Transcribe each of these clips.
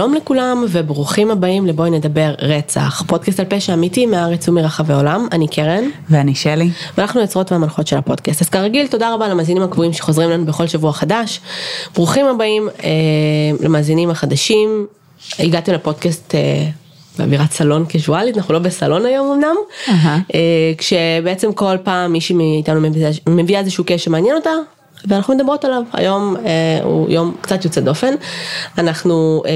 שלום לכולם וברוכים הבאים לבואי נדבר רצח, פודקאסט על פשע אמיתי מהארץ ומרחבי העולם, אני קרן. ואני שלי. ואנחנו יוצרות והמנחות של הפודקאסט. אז כרגיל תודה רבה למאזינים הקבועים שחוזרים לנו בכל שבוע חדש. ברוכים הבאים אה, למאזינים החדשים, הגעתם לפודקאסט אה, באווירת סלון קזואלית, אנחנו לא בסלון היום אמנם. אה, כשבעצם כל פעם מישהי מאיתנו מביאה- מביאה איזשהו קשר שמעניין אותה. ואנחנו מדברות עליו, היום אה, הוא יום קצת יוצא דופן, אנחנו אה,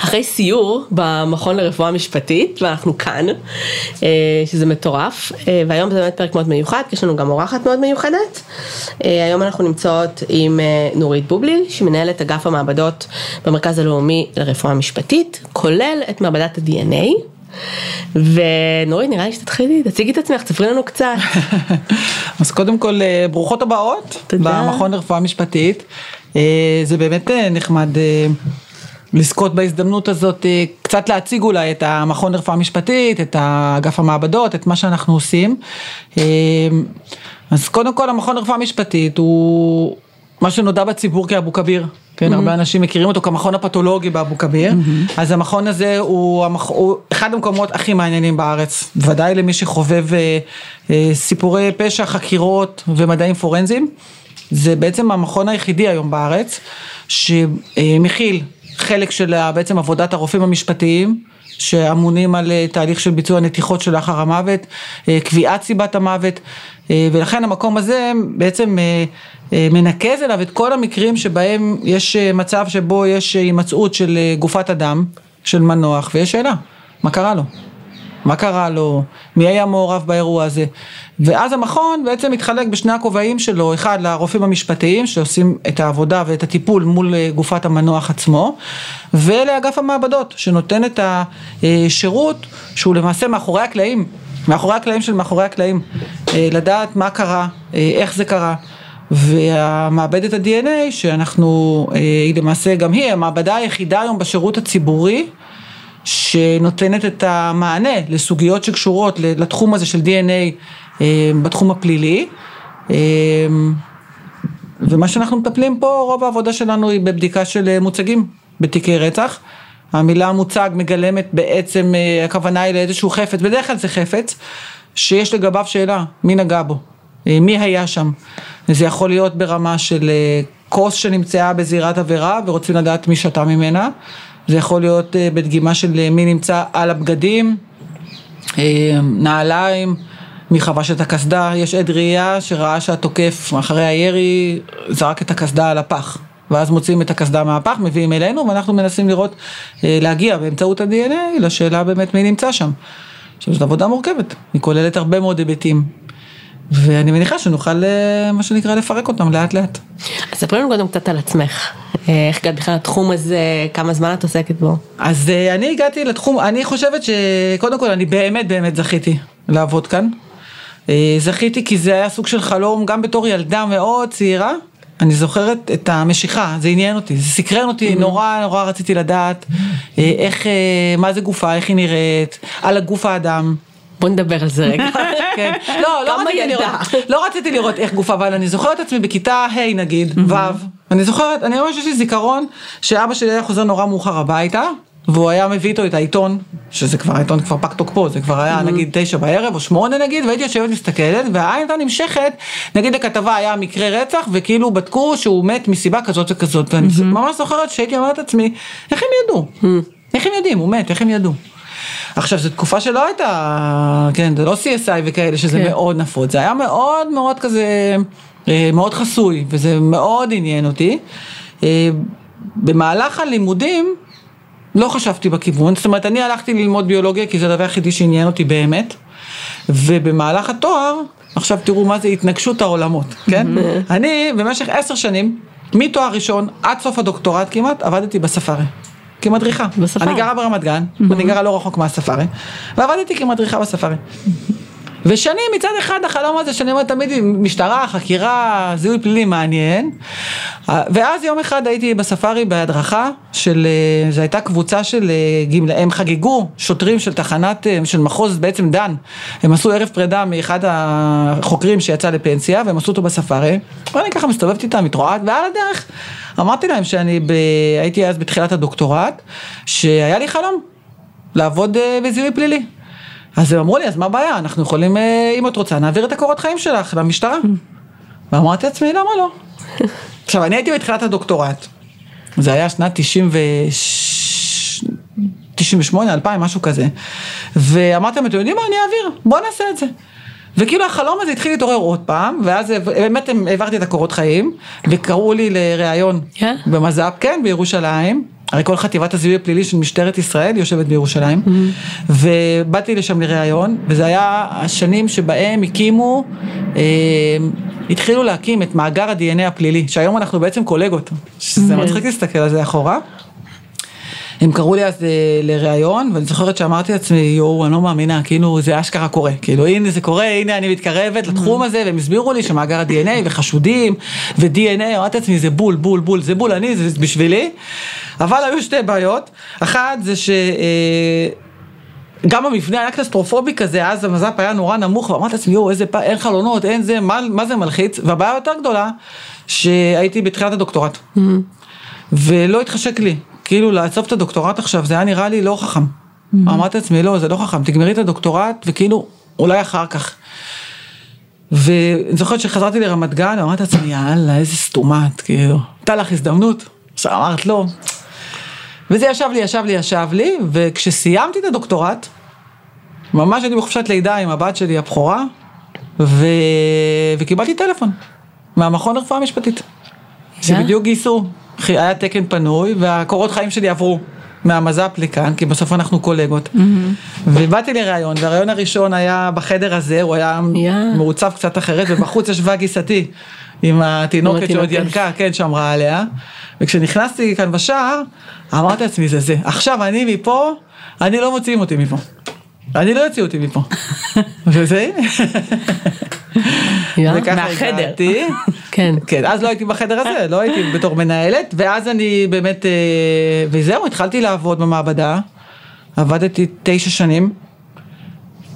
אחרי סיור במכון לרפואה משפטית ואנחנו כאן, אה, שזה מטורף, אה, והיום זה באמת פרק מאוד מיוחד, כי יש לנו גם אורחת מאוד מיוחדת. אה, היום אנחנו נמצאות עם אה, נורית בובליל, שהיא מנהלת אגף המעבדות במרכז הלאומי לרפואה משפטית, כולל את מעבדת ה-DNA. ונורית נראה לי שתתחילי, תציגי את עצמך, תספרי לנו קצת. אז קודם כל אה, ברוכות הבאות תודה. במכון לרפואה משפטית. אה, זה באמת אה, נחמד לזכות בהזדמנות הזאת קצת להציג אולי את המכון לרפואה משפטית, את אגף המעבדות, את מה שאנחנו עושים. אז קודם כל המכון לרפואה משפטית הוא מה שנודע בציבור כאבו כביר. כן, הרבה אנשים מכירים אותו כמכון הפתולוגי באבו כביר, אז המכון הזה הוא. הוא אחד המקומות הכי מעניינים בארץ, ודאי למי שחובב אה, אה, סיפורי פשע, חקירות ומדעים פורנזיים, זה בעצם המכון היחידי היום בארץ, שמכיל חלק של בעצם עבודת הרופאים המשפטיים, שאמונים על אה, תהליך של ביצוע נתיחות שלאחר המוות, אה, קביעת סיבת המוות, אה, ולכן המקום הזה בעצם מנקז אליו את כל המקרים שבהם יש מצב שבו יש הימצאות של גופת אדם, של מנוח, ויש שאלה, מה קרה לו? מה קרה לו, מי היה מעורב באירוע הזה. ואז המכון בעצם מתחלק בשני הכובעים שלו, אחד לרופאים המשפטיים שעושים את העבודה ואת הטיפול מול אה, גופת המנוח עצמו, ולאגף המעבדות שנותן את השירות שהוא למעשה מאחורי הקלעים, מאחורי הקלעים של מאחורי הקלעים, אה, לדעת מה קרה, אה, איך זה קרה. והמעבדת ה-DNA שאנחנו, היא למעשה גם היא המעבדה היחידה היום בשירות הציבורי שנותנת את המענה לסוגיות שקשורות לתחום הזה של DNA אה, בתחום הפלילי. אה, ומה שאנחנו מטפלים פה, רוב העבודה שלנו היא בבדיקה של אה, מוצגים בתיקי רצח. המילה מוצג מגלמת בעצם, הכוונה היא לאיזשהו חפץ, בדרך כלל זה חפץ, שיש לגביו שאלה, מי נגע בו, מי היה שם. זה יכול להיות ברמה של כוס שנמצאה בזירת עבירה ורוצים לדעת מי שתה ממנה. זה יכול להיות אה, בדגימה של אה, מי נמצא על הבגדים, אה, נעליים, מי חבש את הקסדה, יש עד ראייה שראה שהתוקף אחרי הירי זרק את הקסדה על הפח. ואז מוציאים את הקסדה מהפח, מביאים אלינו ואנחנו מנסים לראות, להגיע באמצעות ה-DNA לשאלה באמת מי נמצא שם. עכשיו זאת עבודה מורכבת, היא כוללת הרבה מאוד היבטים. ואני מניחה שנוכל, אה, מה שנקרא, לפרק אותם לאט לאט. אז ספרי לנו קודם קצת על עצמך, אה, איך הגעת בכלל לתחום הזה, כמה זמן את עוסקת בו. אז אה, אני הגעתי לתחום, אני חושבת שקודם כל אני באמת באמת זכיתי לעבוד כאן. זכיתי כי זה היה סוג של חלום גם בתור ילדה מאוד צעירה. אני זוכרת את המשיכה, זה עניין אותי, זה סקרן אותי, נורא נורא רציתי לדעת אה, איך, מה זה גופה, איך היא נראית, על הגוף האדם. בוא נדבר על זה רגע. כן. לא, לא רציתי. לראות, לא רציתי לראות איך גופה, אבל אני זוכרת את עצמי בכיתה ה' נגיד, ו', אני זוכרת, אני ממש יש לי זיכרון שאבא שלי היה חוזר נורא מאוחר הביתה, והוא היה מביא איתו את העיתון, שזה כבר, העיתון כבר פג תוקפו, זה כבר היה נגיד תשע בערב או שמונה נגיד, והייתי יושבת מסתכלת, והעין הייתה נמשכת, נגיד לכתבה היה מקרה רצח, וכאילו בדקו שהוא מת מסיבה כזאת וכזאת, ואני ממש זוכרת שהייתי אומרת לעצמי, איך הם ידעו? איך הם יודעים? הוא מת, איך הם ידעו? עכשיו זו תקופה שלא הייתה, כן, זה לא CSI וכאלה שזה כן. מאוד נפוץ, זה היה מאוד מאוד כזה, אה, מאוד חסוי, וזה מאוד עניין אותי. אה, במהלך הלימודים לא חשבתי בכיוון, זאת אומרת אני הלכתי ללמוד ביולוגיה כי זה הדבר היחידי שעניין אותי באמת, ובמהלך התואר, עכשיו תראו מה זה התנגשות העולמות, כן? אני במשך עשר שנים, מתואר ראשון עד סוף הדוקטורט כמעט, עבדתי בספארי. כמדריכה. בספארי. אני גרה ברמת גן, ואני גרה לא רחוק מהספארי, ועבדתי כמדריכה בספארי. ושנים מצד אחד החלום הזה שאני אומר תמיד משטרה, חקירה, זיהוי פלילי מעניין. ואז יום אחד הייתי בספארי בהדרכה של, אה, זו הייתה קבוצה של אה, גמלאים, הם חגגו שוטרים של תחנת, אה, של מחוז בעצם דן. הם עשו ערב פרידה מאחד החוקרים שיצא לפנסיה והם עשו אותו בספארי. ואני ככה מסתובבת איתם, מתרועעת, ועל הדרך אמרתי להם שאני ב... הייתי אז בתחילת הדוקטורט, שהיה לי חלום לעבוד אה, בזיהוי פלילי. אז הם אמרו לי, אז מה הבעיה, אנחנו יכולים, אה, אם את רוצה, נעביר את הקורות חיים שלך למשטרה. ואמרתי לעצמי, למה לא? עכשיו, אני הייתי בתחילת הדוקטורט, זה היה שנת 90 ו... 98, 2000, משהו כזה. ואמרתי להם, אתם יודעים מה, אני אעביר, בואו נעשה את זה. וכאילו החלום הזה התחיל להתעורר עוד פעם, ואז באמת העברתי את הקורות חיים, וקראו לי לראיון Yeah. במז"פ, כן, בירושלים. הרי כל חטיבת הזיהוי הפלילי של משטרת ישראל יושבת בירושלים, Mm-hmm. ובאתי לשם לראיון, וזה היה השנים שבהם הקימו, אה, התחילו להקים את מאגר ה-DNA הפלילי, שהיום אנחנו בעצם קולגות, שזה כן. מצחיק להסתכל על זה אחורה. הם קראו לי אז אה, לראיון, ואני זוכרת שאמרתי לעצמי, יואו, אני לא מאמינה, כאילו זה אשכרה קורה, כאילו הנה זה קורה, הנה אני מתקרבת לתחום הזה, והם הסבירו לי שמאגר ה-DNA וחשודים, ו-DNA, אמרתי לעצמי, זה בול, בול, בול, זה בול, אני, זה בשבילי, אבל היו שתי בעיות, אחת זה ש... אה, גם המבנה היה קלסטרופובי כזה, אז המז"פ היה נורא נמוך, ואמרתי לעצמי, יואו, איזה פ... אין חלונות, אין זה, מה, מה זה מלחיץ? והבעיה היותר גדולה, שהייתי בתחילת הדוקטורט, ולא התחשק לי, כאילו לעצוב את הדוקטורט עכשיו, זה היה נראה לי לא חכם. אמרתי לעצמי, לא, זה לא חכם, תגמרי את הדוקטורט, וכאילו, אולי אחר כך. ואני זוכרת שחזרתי לרמת גן, ואמרתי לעצמי, יאללה, איזה סתומת, כאילו, הייתה לך הזדמנות. עכשיו אמרת לא. וזה ישב לי, ישב לי, ישב לי, וכשסיימתי את הדוקטורט, ממש הייתי בחופשת לידה עם הבת שלי הבכורה, ו... וקיבלתי טלפון מהמכון לרפואה משפטית, שבדיוק גייסו, היה תקן פנוי, והקורות חיים שלי עברו. מהמז"פ לכאן, כי בסוף אנחנו קולגות. ובאתי לראיון, והראיון הראשון היה בחדר הזה, הוא היה יא. מעוצב קצת אחרת, ובחוץ ישבה גיסתי עם התינוקת שעוד. ינקה, כן, שאמרה עליה. וכשנכנסתי כאן בשער, אמרתי לעצמי, זה זה. עכשיו אני מפה, אני לא מוציאים אותי מפה. אני לא יוציאו אותי מפה. וזה, מהחדר. כן. כן, אז לא הייתי בחדר הזה, לא הייתי בתור מנהלת, ואז אני באמת, אה, וזהו, התחלתי לעבוד במעבדה, עבדתי תשע שנים,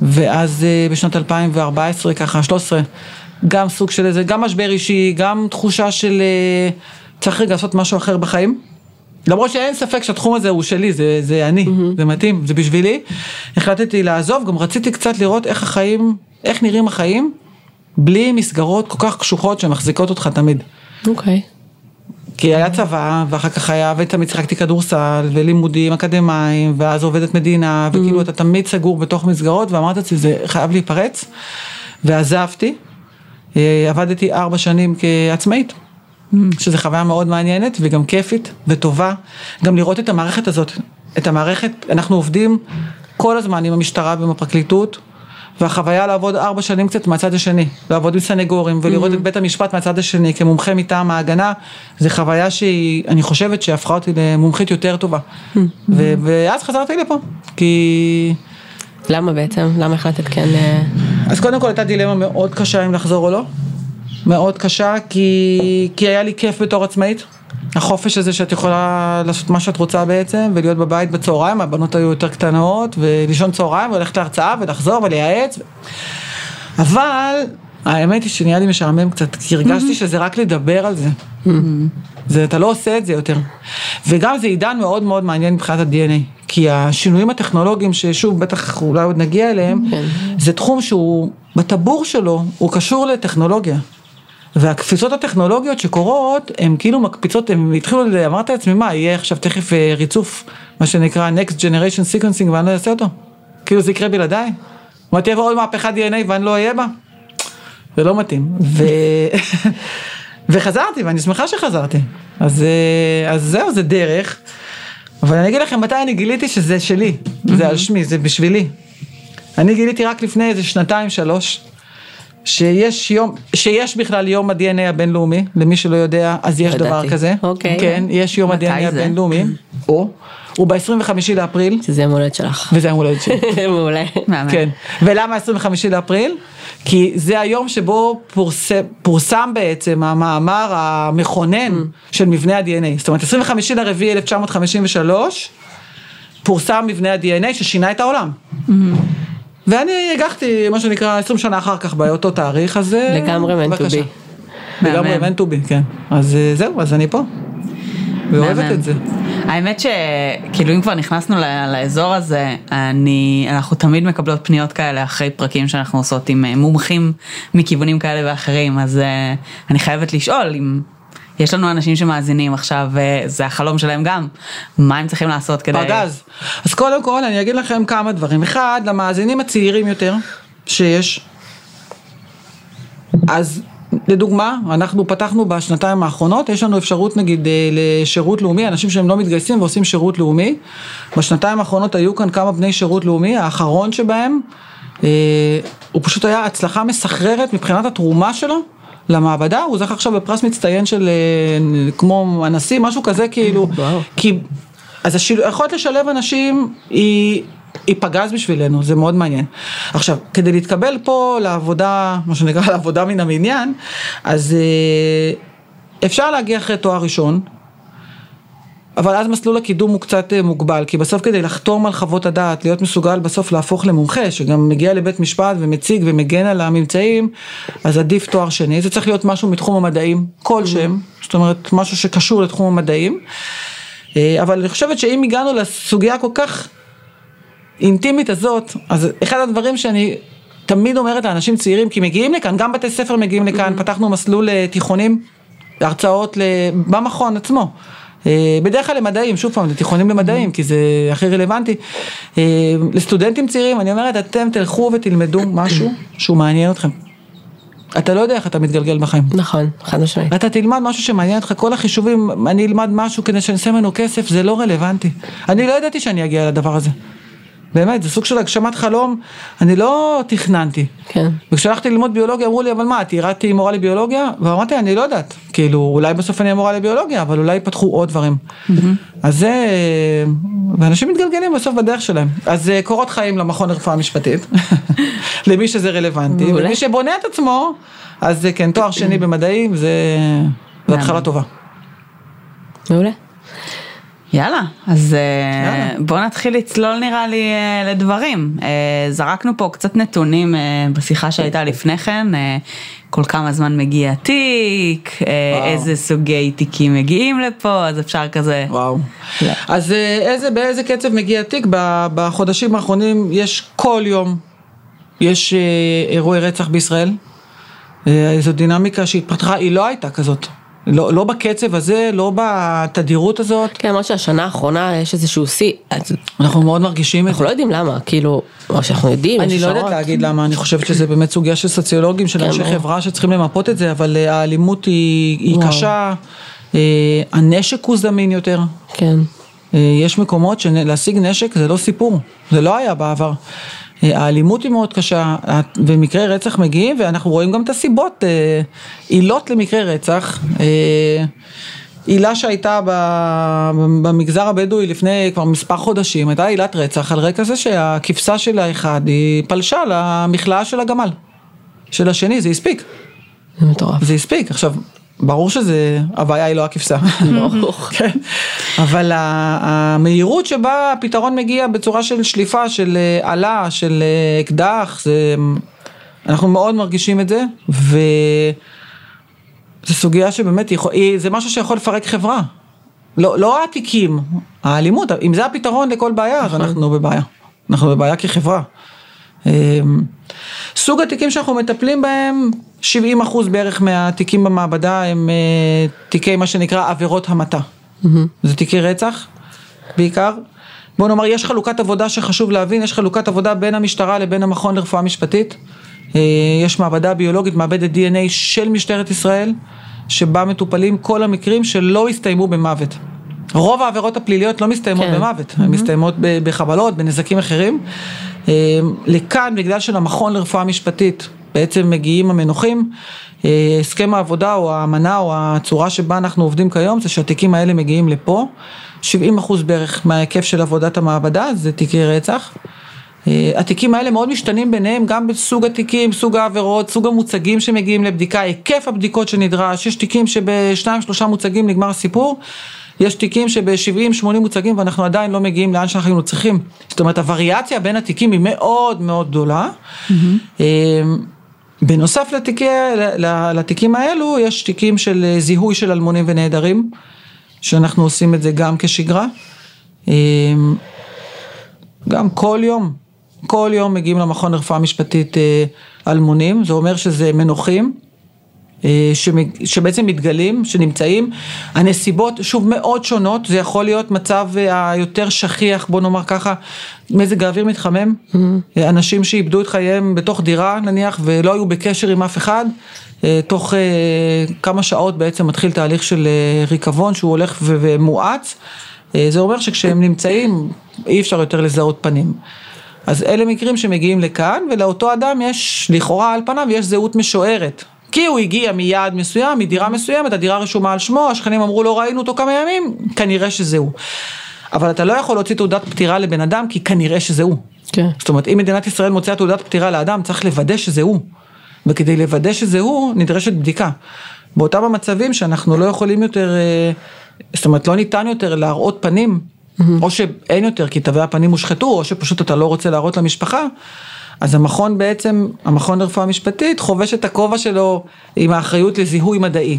ואז אה, בשנת 2014, ככה, 13, גם סוג של איזה, גם משבר אישי, גם תחושה של אה, צריך רגע לעשות משהו אחר בחיים. למרות שאין ספק שהתחום הזה הוא שלי, זה, זה אני, זה מתאים, זה בשבילי. החלטתי לעזוב, גם רציתי קצת לראות איך החיים, איך נראים החיים, בלי מסגרות כל כך קשוחות שמחזיקות אותך תמיד. אוקיי. כי היה צבא, ואחר כך היה, ותמיד שיחקתי כדורסל, ולימודים אקדמיים, ואז עובדת מדינה, וכאילו אתה תמיד סגור בתוך מסגרות, ואמרתי לעצמי, זה חייב להיפרץ, ועזבתי. אה, עבדתי ארבע שנים כעצמאית, שזו חוויה מאוד מעניינת, וגם כיפית, וטובה. גם לראות את המערכת הזאת, את המערכת, אנחנו עובדים כל הזמן עם המשטרה ועם הפרקליטות. והחוויה לעבוד ארבע שנים קצת מהצד השני, לעבוד עם סנגורים ולראות את בית המשפט מהצד השני כמומחה מטעם ההגנה, זה חוויה שהיא, אני חושבת שהפכה אותי למומחית יותר טובה. ו- ואז חזרתי לפה, כי... למה בעצם? למה החלטת כן... אה, אז קודם כל הייתה דילמה מאוד קשה אם לחזור או לא. מאוד קשה, כי, כי היה לי כיף בתור עצמאית. החופש הזה שאת יכולה לעשות מה שאת רוצה בעצם, ולהיות בבית בצהריים, הבנות היו יותר קטנות, ולישון צהריים, וללכת להרצאה, ולחזור, ולייעץ. אבל האמת היא שנהיה לי משעמם קצת, כי הרגשתי שזה רק לדבר על זה. זה, אתה לא עושה את זה יותר. וגם זה עידן מאוד מאוד מעניין מבחינת ה-DNA, כי השינויים הטכנולוגיים, ששוב, בטח אולי עוד נגיע אליהם, כן. זה תחום שהוא, בטבור שלו, הוא קשור לטכנולוגיה. והקפיצות הטכנולוגיות שקורות, הן כאילו מקפיצות, הן התחילו, אמרתי לעצמי, מה, יהיה עכשיו תכף אה, ריצוף, מה שנקרא Next Generation Sequencing ואני לא אעשה אותו? כאילו זה יקרה בלעדיי? מה תהיה עוד מהפכת DNA ואני לא אהיה בה? זה לא מתאים. ו... וחזרתי, ואני שמחה שחזרתי. אז, אה, אז זהו, זה דרך. אבל אני אגיד לכם מתי אני גיליתי שזה שלי, זה על שמי, זה בשבילי. אני גיליתי רק לפני איזה שנתיים, שלוש, שיש יום, שיש בכלל יום ה-DNA הבינלאומי, למי שלא יודע, אז יש לא דבר ידעתי. כזה. אוקיי. כן, יש יום ה-DNA זה? הבינלאומי, או, הוא ב-25 לאפריל, שזה יום הולדת שלך. וזה יום הולדת שלי. מעולה. כן, ולמה 25 לאפריל? כי זה היום שבו פורסם, פורסם בעצם המאמר המכונן של מבנה ה-DNA. זאת אומרת, 25 לרביעי 1953, פורסם מבנה ה-DNA ששינה את העולם. ואני הגחתי, מה שנקרא, 20 שנה אחר כך באותו תאריך, אז... אה, לגמרי to בבקשה. be. לגמרי meant to be, כן. אז אה, זהו, אז אני פה. ואוהבת. את זה. האמת שכאילו אם כבר נכנסנו לאזור הזה, אני, אנחנו תמיד מקבלות פניות כאלה אחרי פרקים שאנחנו עושות עם אה, מומחים מכיוונים כאלה ואחרים, אז אני חייבת לשאול אם יש לנו אנשים שמאזינים עכשיו, וזה החלום שלהם גם, מה הם צריכים לעשות כדי... פגז. אז קודם כל אני אגיד לכם כמה דברים. אחד, למאזינים הצעירים יותר שיש. אז לדוגמה, אנחנו פתחנו בשנתיים האחרונות, יש לנו אפשרות נגיד אה, לשירות לאומי, אנשים שהם לא מתגייסים ועושים שירות לאומי. בשנתיים האחרונות היו כאן כמה בני שירות לאומי, האחרון שבהם, אה, הוא פשוט היה הצלחה מסחררת מבחינת התרומה שלו. למעבדה, הוא זכה עכשיו בפרס מצטיין של אה, כמו הנשיא, משהו כזה כאילו. כי אז השיל... היכולת לשלב אנשים היא, היא פגז בשבילנו, זה מאוד מעניין. עכשיו, כדי להתקבל פה לעבודה, מה שנקרא לעבודה מן המניין, אז אה, אפשר להגיע אחרי תואר ראשון, אבל אז מסלול הקידום הוא קצת אה, מוגבל, כי בסוף כדי לחתום על חוות הדעת, להיות מסוגל בסוף להפוך למומחה, שגם מגיע לבית משפט ומציג ומגן על הממצאים, אז עדיף תואר שני, זה צריך להיות משהו מתחום המדעים כלשהם, זאת אומרת משהו שקשור לתחום המדעים. אה, אבל אני חושבת שאם הגענו לסוגיה כל כך אינטימית הזאת, אז אחד הדברים שאני תמיד אומרת לאנשים צעירים, כי מגיעים לכאן, גם בתי ספר מגיעים לכאן, פתחנו מסלול אה, תיכונים, הרצאות במכון עצמו. אה, בדרך כלל למדעים, שוב פעם, לתיכונים למדעים, כי זה הכי רלוונטי. אה, לסטודנטים צעירים, אני אומרת, אתם תלכו ותלמדו משהו שהוא מעניין אתכם. אתה לא יודע איך אתה מתגלגל בחיים. נכון, חד משמעית. אתה תלמד משהו שמעניין אותך, כל החישובים, אני אלמד משהו כדי שאני אעשה ממנו כסף, זה לא רלוונטי. אני לא ידעתי שאני אגיע לדבר הזה. באמת, זה סוג של הגשמת חלום, אני לא תכננתי. כן. וכשהלכתי ללמוד ביולוגיה אמרו לי, אבל מה, את ירדתי מורה לביולוגיה? ואמרתי, אני לא יודעת. כאילו, אולי בסוף אני אהיה מורה לביולוגיה, אבל אולי יפתחו עוד דברים. אז זה, ואנשים מתגלגלים בסוף בדרך שלהם. אז אה, קורות חיים למכון לרפואה משפטית, למי שזה רלוונטי. ומי שבונה את עצמו, אז אה, כן, תואר שני במדעים, זה, זה התחלה טובה. מעולה. יאללה, אז אה, יאללה. בוא נתחיל לצלול נראה לי אה, לדברים. אה, זרקנו פה קצת נתונים בשיחה שהייתה לפני כן, כל כמה זמן מגיע תיק, וואו. איזה סוגי תיקים מגיעים לפה, אז אפשר כזה. וואו. אז אה, איזה, באיזה קצב מגיע תיק? בחודשים האחרונים יש כל יום, יש אירועי רצח בישראל. זו דינמיקה שהתפתחה, היא לא הייתה כזאת. לא, לא בקצב הזה, לא בתדירות הזאת. כן, למרות שהשנה האחרונה יש איזשהו שיא, אז אנחנו מאוד מרגישים את אנחנו זה. לא יודעים למה, כאילו, או שאנחנו יודעים, אני לא יודעת. להגיד למה, אני חושבת שזה באמת סוגיה של סוציולוגים, של כן, אנשי ברור. חברה שצריכים למפות את זה, אבל אה, האלימות היא, היא. קשה, אה, הנשק הוא זמין יותר. כן. אה, יש מקומות שלהשיג נשק זה לא סיפור, זה לא היה בעבר. האלימות היא מאוד קשה, ומקרי רצח מגיעים, ואנחנו רואים גם את הסיבות, אה, עילות למקרי רצח. אה, עילה שהייתה במגזר הבדואי לפני כבר מספר חודשים, הייתה עילת רצח על רקע זה שהכבשה של האחד היא פלשה למכלאה של הגמל. של השני, זה הספיק, זה מטורף. זה הספיק. עכשיו, ברור שזה, הבעיה היא לא הכבשה. כן, אבל המהירות שבה הפתרון מגיע בצורה של שליפה, של אה, עלה, של אה, אקדח, זה, אנחנו מאוד מרגישים את זה, וזו סוגיה שבאמת, יכול, זה משהו שיכול לפרק חברה. לא, לא התיקים, האלימות, אם זה הפתרון לכל בעיה, אז אנחנו בבעיה. אנחנו בבעיה כחברה. אמ, סוג התיקים שאנחנו מטפלים בהם, 70 אחוז בערך מהתיקים במעבדה הם אה, תיקי מה שנקרא עבירות המתה. זה תיקי רצח בעיקר. בוא נאמר, יש חלוקת עבודה שחשוב להבין, יש חלוקת עבודה בין המשטרה לבין המכון לרפואה משפטית. אה, יש מעבדה ביולוגית, מעבדת DNA של משטרת ישראל, שבה מטופלים כל המקרים שלא הסתיימו במוות. רוב העבירות הפליליות לא מסתיימות כן. במוות, הן מסתיימות בחבלות, בנזקים אחרים. אה, לכאן, בגלל שלמכון לרפואה משפטית בעצם מגיעים המנוחים, אה, הסכם העבודה או האמנה או הצורה שבה אנחנו עובדים כיום זה שהתיקים האלה מגיעים לפה, 70 אחוז בערך מההיקף של עבודת המעבדה זה תיקי רצח. אה, התיקים האלה מאוד משתנים ביניהם גם בסוג התיקים, סוג העבירות, סוג המוצגים שמגיעים לבדיקה, היקף הבדיקות שנדרש, יש תיקים שבשניים שלושה מוצגים נגמר הסיפור, יש תיקים שב-70-80 מוצגים ואנחנו עדיין לא מגיעים לאן שאנחנו צריכים. זאת אומרת הווריאציה בין התיקים היא מאוד מאוד גדולה. אה, בנוסף לתיקי, לתיקים האלו יש תיקים של אה, זיהוי של אלמונים ונעדרים. שאנחנו עושים את זה גם כשגרה. אה, גם כל יום, כל יום מגיעים למכון לרפואה משפטית אה, אלמונים, זה אומר שזה מנוחים. אה, שבעצם מתגלים, שנמצאים, הנסיבות שוב מאוד שונות, זה יכול להיות מצב אה, היותר שכיח, בוא נאמר ככה, מזג האוויר מתחמם, mm-hmm. אנשים שאיבדו את חייהם בתוך דירה נניח ולא היו בקשר עם אף אחד, תוך כמה שעות בעצם מתחיל תהליך של ריקבון שהוא הולך ומואץ, זה אומר שכשהם נמצאים אי אפשר יותר לזהות פנים. אז אלה מקרים שמגיעים לכאן ולאותו אדם יש לכאורה על פניו יש זהות משוערת. כי הוא הגיע מיעד מסוים, מדירה מסוימת, הדירה רשומה על שמו, השכנים אמרו לא ראינו אותו כמה ימים, כנראה שזה הוא. אבל אתה לא יכול להוציא תעודת פטירה לבן אדם כי כנראה שזה הוא. כן. זאת אומרת, אם מדינת ישראל מוציאה תעודת פטירה לאדם, צריך לוודא שזה הוא. וכדי לוודא שזה הוא, נדרשת בדיקה. באותם המצבים שאנחנו לא יכולים יותר, אה, זאת אומרת, לא ניתן יותר להראות פנים, mm-hmm. או שאין יותר כי תווי הפנים הושחתו, או שפשוט אתה לא רוצה להראות למשפחה, אז המכון בעצם, המכון לרפואה משפטית, חובש את הכובע שלו עם האחריות לזיהוי מדעי.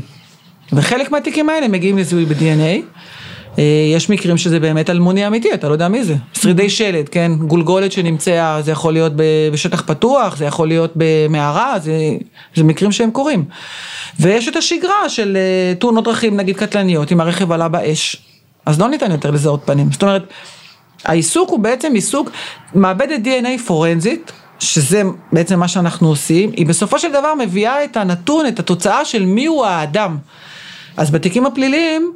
וחלק מהתיקים האלה מגיעים לזיהוי ב-DNA. אה, יש מקרים שזה באמת אלמוני אמיתי, אתה לא יודע מי זה. שרידי שלד, כן? גולגולת שנמצאה, זה יכול להיות בשטח פתוח, זה יכול להיות במערה, זה, זה מקרים שהם קורים. ויש את השגרה של אה, תאונות דרכים נגיד קטלניות, אם הרכב עלה באש, אז לא ניתן יותר לזהות פנים. זאת אומרת, העיסוק הוא בעצם עיסוק, מעבדת DNA פורנזית, שזה בעצם מה שאנחנו עושים, היא בסופו של דבר מביאה את הנתון, את התוצאה של מיהו האדם. אז בתיקים הפליליים,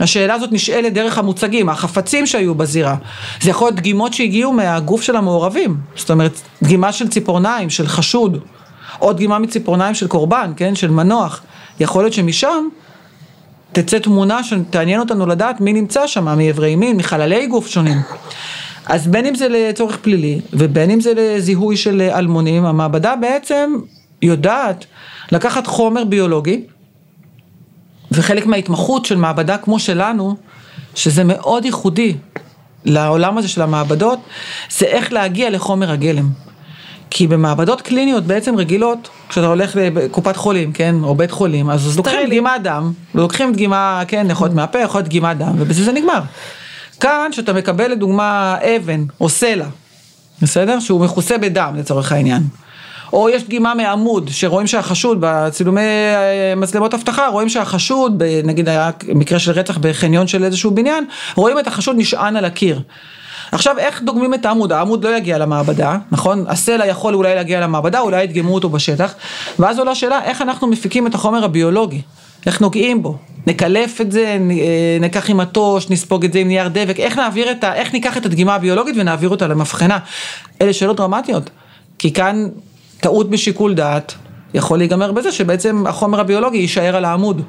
השאלה הזאת נשאלת דרך המוצגים, החפצים שהיו בזירה. זה יכול להיות דגימות שהגיעו מהגוף של המעורבים, זאת אומרת, דגימה של ציפורניים, של חשוד, או דגימה מציפורניים של קורבן, כן, של מנוח. יכול להיות שמשם תצא תמונה שתעניין אותנו לדעת מי נמצא שם, מאיברי מין, מחללי גוף שונים. אז בין אם זה לצורך פלילי ובין אם זה לזיהוי של אלמונים, המעבדה בעצם יודעת לקחת חומר ביולוגי, וחלק מההתמחות של מעבדה כמו שלנו, שזה מאוד ייחודי לעולם הזה של המעבדות, זה איך להגיע לחומר הגלם. כי במעבדות קליניות בעצם רגילות, כשאתה הולך לקופת חולים, כן, או בית חולים, אז לוקחים דגימת דם, ולוקחים דגימה, כן, יכול להיות מהפה, יכול להיות דגימת דם, ובזה זה נגמר. כאן, שאתה מקבל לדוגמה אבן או סלע, בסדר? שהוא מכוסה בדם לצורך העניין. או יש דגימה מעמוד, שרואים שהחשוד בצילומי אה, מצלמות אבטחה, רואים שהחשוד, נגיד היה מקרה של רצח בחניון של איזשהו בניין, רואים את החשוד נשען על הקיר. עכשיו איך דוגמים את העמוד? העמוד לא יגיע למעבדה, נכון? הסלע יכול אולי להגיע למעבדה, אולי ידגמו אותו בשטח, ואז עולה השאלה איך אנחנו מפיקים את החומר הביולוגי, איך נוגעים בו, נקלף את זה, אה, ניקח עם מטוש, נספוג את זה עם נייר דבק, איך נעביר את ה... איך ניקח את הדגימה הביולוגית ונעביר אותה למבחנה. אלה שאלות דרמטיות, כי כאן טעות בשיקול דעת יכול להיגמר בזה שבעצם החומר הביולוגי יישאר על העמוד.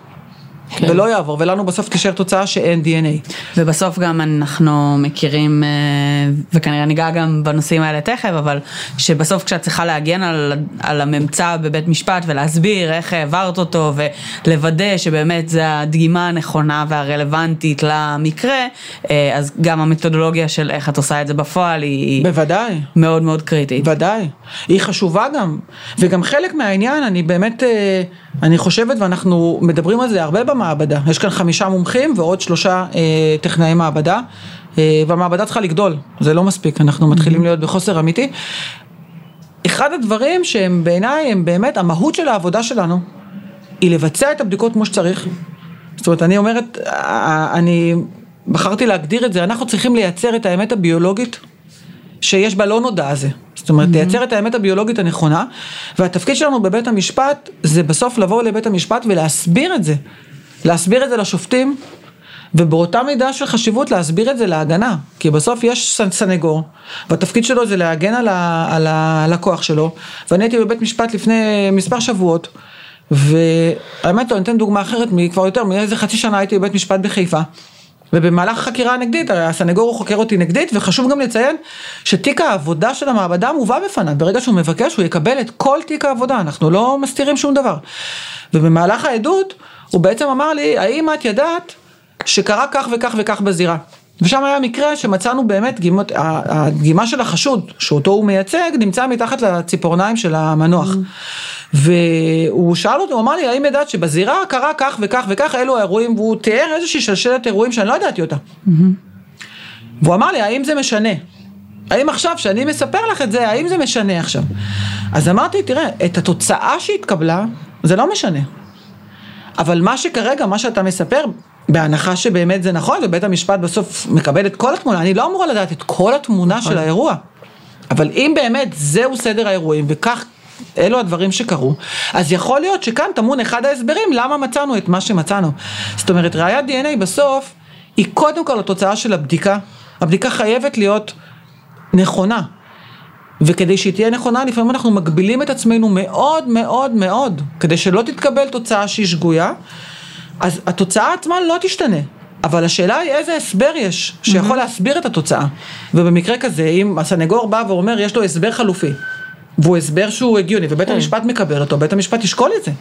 כן. ולא יעבור, ולנו בסוף תישאר תוצאה שאין DNA. ובסוף גם אנחנו מכירים, אה, וכנראה ניגע גם בנושאים האלה תכף, אבל שבסוף כשאת צריכה להגן על, על הממצא בבית משפט ולהסביר איך העברת אותו ולוודא שבאמת זה הדגימה הנכונה והרלוונטית למקרה, אה, אז גם המתודולוגיה של איך את עושה את זה בפועל היא בוודאי. מאוד מאוד קריטית. בוודאי. היא חשובה גם, וגם חלק מהעניין, אני באמת... אה, אני חושבת, ואנחנו מדברים על זה הרבה במעבדה, יש כאן חמישה מומחים ועוד שלושה אה, טכנאי מעבדה, אה, והמעבדה צריכה לגדול, זה לא מספיק, אנחנו מתחילים להיות בחוסר אמיתי. אחד הדברים שהם בעיניי, הם באמת, המהות של העבודה שלנו, היא לבצע את הבדיקות כמו שצריך. זאת אומרת, אני אומרת, אה, אני בחרתי להגדיר את זה, אנחנו צריכים לייצר את האמת הביולוגית שיש בלא נודע הזה. זאת אומרת, תייצר את האמת הביולוגית הנכונה, והתפקיד שלנו בבית המשפט זה בסוף לבוא לבית המשפט ולהסביר את זה. להסביר את זה לשופטים, ובאותה מידה של חשיבות להסביר את זה להגנה, כי בסוף יש סנגור, והתפקיד שלו זה להגן על, ה, על הלקוח שלו, ואני הייתי בבית משפט לפני מספר שבועות, והאמת, אני אתן דוגמה אחרת, כבר יותר מאיזה חצי שנה הייתי בבית משפט בחיפה. ובמהלך החקירה הנגדית, הסנגור הוא חוקר אותי נגדית, וחשוב גם לציין שתיק העבודה של המעבדה מובא בפניו, ברגע שהוא מבקש הוא יקבל את כל תיק העבודה, אנחנו לא מסתירים שום דבר. ובמהלך העדות, הוא בעצם אמר לי, האם את ידעת שקרה כך וכך וכך בזירה? ושם היה מקרה שמצאנו באמת דגימות, הדגימה של החשוד, שאותו הוא מייצג, נמצא מתחת לציפורניים של המנוח. והוא שאל אותי, הוא אמר לי, האם ידעת שבזירה קרה כך וכך וכך, אלו האירועים, והוא תיאר איזושהי שלשלת אירועים שאני לא ידעתי אותה. והוא אמר לי, האם זה משנה? האם עכשיו, שאני מספר לך את זה, האם זה משנה עכשיו? אז אמרתי, תראה, את התוצאה שהתקבלה, זה לא משנה. אבל מה שכרגע, מה שאתה מספר, בהנחה שבאמת זה נכון, ובית המשפט בסוף מקבל את כל התמונה, אני לא אמורה לדעת את כל התמונה של האירוע. אבל אם באמת זהו סדר האירועים, וכך, אלו הדברים שקרו, אז יכול להיות שכאן טמון אחד ההסברים למה מצאנו את מה שמצאנו. זאת אומרת, ראיית DNA בסוף, היא קודם כל התוצאה של הבדיקה. הבדיקה חייבת להיות נכונה. וכדי שהיא תהיה נכונה, לפעמים אנחנו מגבילים את עצמנו מאוד מאוד מאוד, כדי שלא תתקבל תוצאה שהיא שגויה, אז התוצאה עצמה לא תשתנה. אבל השאלה היא איזה הסבר יש שיכול להסביר את התוצאה. ובמקרה כזה, אם הסנגור בא ואומר יש לו הסבר חלופי, והוא הסבר שהוא הגיוני, ובית המשפט מקבל אותו, בית המשפט ישקול את זה.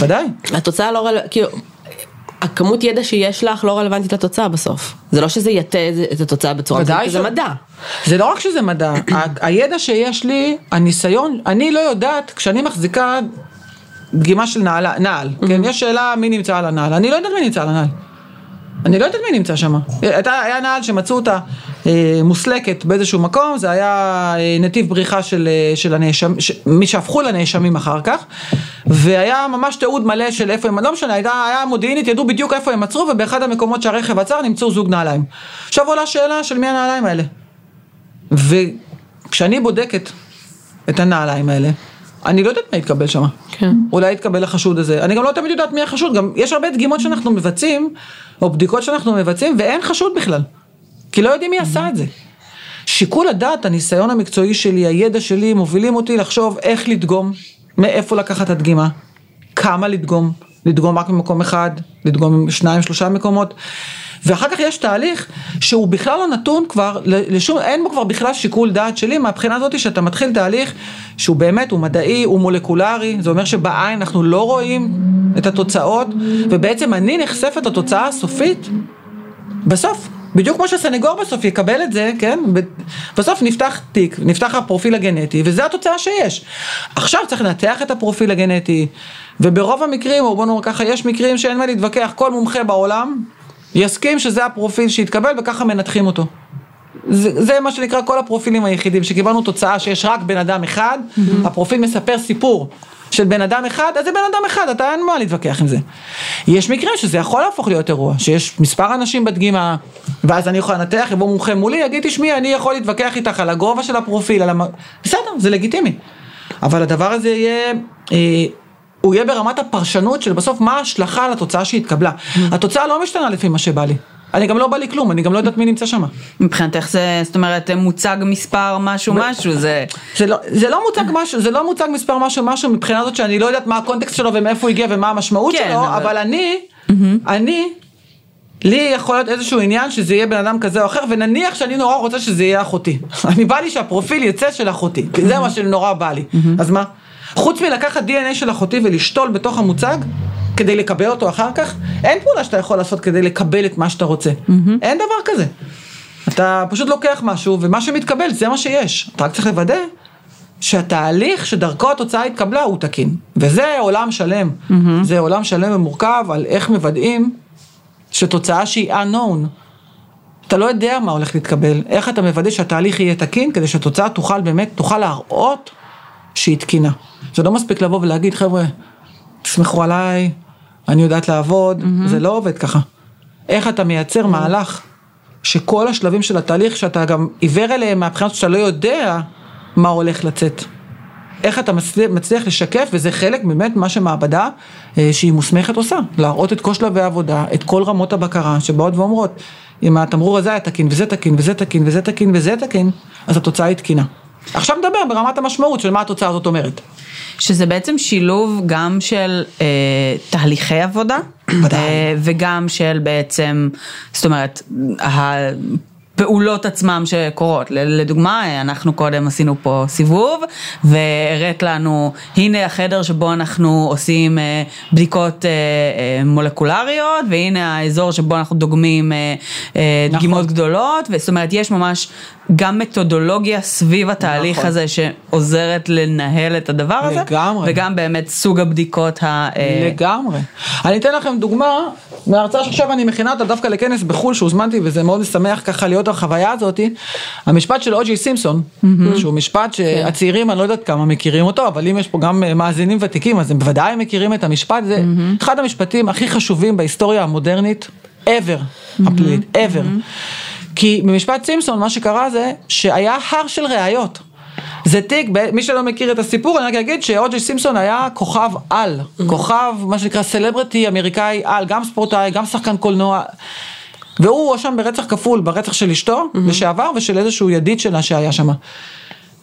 ודאי. התוצאה לא רלוונטית, כאילו, הכמות ידע שיש לך לא רלוונטית לתוצאה בסוף. זה לא שזה יטה את התוצאה בצורה כזאת, כי זה מדע. זה לא רק שזה מדע, הידע שיש לי, הניסיון, אני לא יודעת, כשאני מחזיקה דגימה של נעל, נעל, כן, יש שאלה מי נמצא על הנעל, אני לא יודעת מי נמצא על הנעל. אני לא יודעת מי נמצא שם. היה נעל שמצאו אותה אה, מוסלקת באיזשהו מקום, זה היה אה, נתיב בריחה של, אה, של הנאשם, ש, מי שהפכו לנאשמים אחר כך, והיה ממש תיעוד מלא של איפה הם, לא משנה, הייתה, היה מודיעינית, ידעו בדיוק איפה הם עצרו, ובאחד המקומות שהרכב עצר נמצאו זוג נעליים. עכשיו עולה שאלה של מי הנעליים האלה. וכשאני בודקת את הנעליים האלה, אני לא יודעת מה יתקבל שם. כן. אולי יתקבל החשוד הזה. אני גם לא תמיד יודעת מי החשוד, גם יש הרבה דגימות שאנחנו מבצעים, או בדיקות שאנחנו מבצעים, ואין חשוד בכלל. כי לא יודעים מי עשה את זה. שיקול הדעת, הניסיון המקצועי שלי, הידע שלי, מובילים אותי לחשוב איך לדגום, מאיפה לקחת את הדגימה, כמה לדגום, לדגום רק ממקום אחד, לדגום משניים, שלושה מקומות. ואחר כך יש תהליך שהוא בכלל לא נתון כבר לשום, אין בו כבר בכלל שיקול דעת שלי מהבחינה הזאת שאתה מתחיל תהליך שהוא באמת, הוא מדעי, הוא מולקולרי, זה אומר שבעין אנחנו לא רואים את התוצאות, ובעצם אני נחשפת לתוצאה הסופית בסוף, בדיוק כמו שהסנגור בסוף יקבל את זה, כן? בסוף נפתח תיק, נפתח הפרופיל הגנטי, וזה התוצאה שיש. עכשיו צריך לנתח את הפרופיל הגנטי, וברוב המקרים, או בוא נאמר ככה, יש מקרים שאין מה להתווכח, כל מומחה בעולם יסכים שזה הפרופיל שהתקבל, וככה מנתחים אותו. זה, זה מה שנקרא כל הפרופילים היחידים, שקיבלנו תוצאה שיש רק בן אדם אחד, הפרופיל מספר סיפור של בן אדם אחד, אז זה בן אדם אחד, אתה אין מה להתווכח עם זה. יש מקרים שזה יכול להפוך להיות אירוע, שיש מספר אנשים בדגימה, ואז אני יכול לנתח, יבוא מומחה מולי, יגיד, תשמעי, אני יכול להתווכח איתך על הגובה של הפרופיל, על המ... בסדר, זה לגיטימי. אבל הדבר הזה יהיה... אה, הוא יהיה ברמת הפרשנות של בסוף מה ההשלכה על התוצאה שהתקבלה. התוצאה לא משתנה לפי מה שבא לי. אני גם לא בא לי כלום, אני גם לא יודעת מי נמצא שם. מבחינתך זה, זאת אומרת, מוצג מספר משהו משהו, זה... זה לא, זה לא מוצג משהו, זה לא מוצג מספר משהו משהו מבחינה זאת שאני לא יודעת מה הקונטקסט שלו ומאיפה הוא הגיע ומה המשמעות כן, שלו, אבל- אבל אני, אני, לי יכול להיות איזשהו עניין שזה יהיה בן אדם כזה או אחר, ונניח שאני נורא רוצה שזה יהיה אחותי. אני בא לי שהפרופיל יצא של אחותי, כי זה מה שנורא בא לי. אז מה? חוץ מלקחת DNA של אחותי ולשתול בתוך המוצג, כדי לקבל אותו אחר כך, אין פעולה שאתה יכול לעשות כדי לקבל את מה שאתה רוצה. אין דבר כזה. אתה פשוט לוקח משהו, ומה שמתקבל זה מה שיש. אתה רק צריך לוודא שהתהליך שדרכו התוצאה התקבלה הוא תקין. וזה עולם שלם. זה עולם שלם ומורכב על איך מוודאים שתוצאה שהיא unknown. אתה לא יודע מה הולך להתקבל, איך אתה מוודא שהתהליך יהיה תקין, כדי שהתוצאה תוכל באמת, תוכל להראות שהיא תקינה. זה לא מספיק לבוא ולהגיד, חבר'ה, תסמכו עליי, אני יודעת לעבוד, זה לא עובד ככה. איך אתה מייצר מהלך שכל השלבים של התהליך, שאתה גם עיוור אליהם מהבחינה שאתה לא יודע מה הולך לצאת. איך אתה מצליח, מצליח לשקף, וזה חלק באמת מה שמעבדה אה, שהיא מוסמכת עושה, להראות את כל שלבי העבודה, את כל רמות הבקרה שבאות ואומרות, אם התמרור הזה היה תקין, וזה תקין, וזה תקין, וזה תקין, וזה תקין, אז התוצאה היא תקינה. עכשיו נדבר ברמת המשמעות של מה התוצאה הזאת אומרת. שזה בעצם שילוב גם של אה, תהליכי עבודה. אה, וגם של בעצם, זאת אומרת, הפעולות עצמם שקורות. לדוגמה, אנחנו קודם עשינו פה סיבוב, והראית לנו, הנה החדר שבו אנחנו עושים אה, בדיקות אה, אה, מולקולריות, והנה האזור שבו אנחנו דוגמים אה, אה, נכון. דגימות גדולות, זאת אומרת, יש ממש גם מתודולוגיה סביב התהליך נכון. הזה שעוזרת לנהל את הדבר הזה, לגמרי. וגם באמת סוג הבדיקות ה... אה, לגמרי. אני אתן לכם דוגמה מההרצאה שעכשיו אני מכינה אותה דווקא לכנס בחו"ל שהוזמנתי וזה מאוד משמח ככה להיות החוויה הזאתי. המשפט של אוג'י סימפסון, שהוא משפט שהצעירים אני לא יודעת כמה מכירים אותו, אבל אם יש פה גם אה, מאזינים ותיקים אז הם בוודאי מכירים את המשפט, זה אחד המשפטים הכי חשובים בהיסטוריה המודרנית ever, הפלילית, ever. כי במשפט סימפסון מה שקרה זה שהיה הר של ראיות. זה תיק, מי שלא מכיר את הסיפור, אני רק אגיד שאוג'י סימפסון היה כוכב על, כוכב, מה שנקרא סלבריטי אמריקאי על, גם ספורטאי, גם שחקן קולנוע, והוא הואשם ברצח כפול, ברצח של אשתו לשעבר ושל איזשהו ידיד שלה שהיה שם.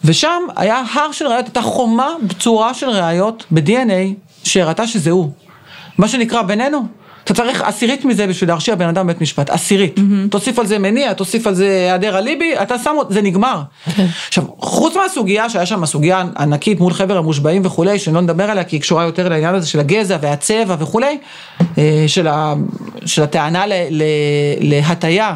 ושם היה הר של ראיות, הייתה חומה בצורה של ראיות ב-DNA שהראתה שזה הוא. מה שנקרא בינינו, אתה צריך עשירית מזה בשביל להרשיע בן אדם בבית משפט, עשירית. תוסיף על זה מניע, תוסיף על זה היעדר אליבי, אתה שם, זה נגמר. עכשיו, חוץ מהסוגיה שהיה שם סוגיה ענקית מול חבר המושבעים וכולי, שאני לא נדבר עליה כי היא קשורה יותר לעניין הזה של הגזע והצבע וכולי, אה, של, ה, של הטענה ל- ל- להטיה.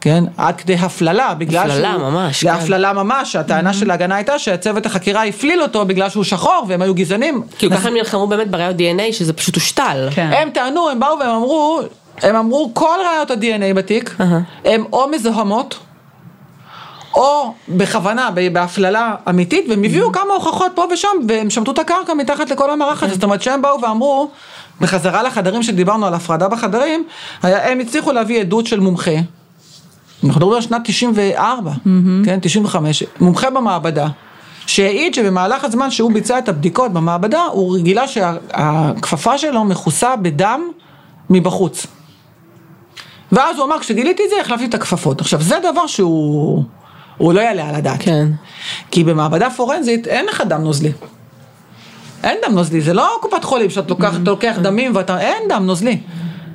כן, עד כדי הפללה, בגלל הפללה שהוא, ממש, כן. להפללה ממש, הטענה של ההגנה הייתה שהצוות החקירה הפליל אותו בגלל שהוא שחור והם היו גזענים. כאילו ככה הם נלחמו באמת בראיות DNA שזה פשוט הושתל. כן. הם טענו, הם באו והם אמרו, הם אמרו כל ראיות ה-DNA בתיק, אהה. הם או מזוהמות, או בכוונה, ב- בהפללה אמיתית, והם הביאו כמה הוכחות פה ושם, והם שמטו את הקרקע מתחת לכל המערך הזה, זאת אומרת שהם באו ואמרו, בחזרה לחדרים שדיברנו על הפרדה בחדרים, היה, הם הצליחו להביא עדות של מומחה, אנחנו מדברים על שנת 94, כן, 95, מומחה במעבדה, שהעיד שבמהלך הזמן שהוא ביצע את הבדיקות במעבדה, הוא גילה שהכפפה שלו מכוסה בדם מבחוץ. ואז הוא אמר, כשגיליתי את זה, החלפתי את הכפפות. עכשיו, זה דבר שהוא... הוא לא יעלה על הדעת. כן. כי במעבדה פורנזית אין לך דם נוזלי. אין דם נוזלי, זה לא קופת חולים שאתה לוקח, אתה לוקח דמים ואתה, אין דם נוזלי.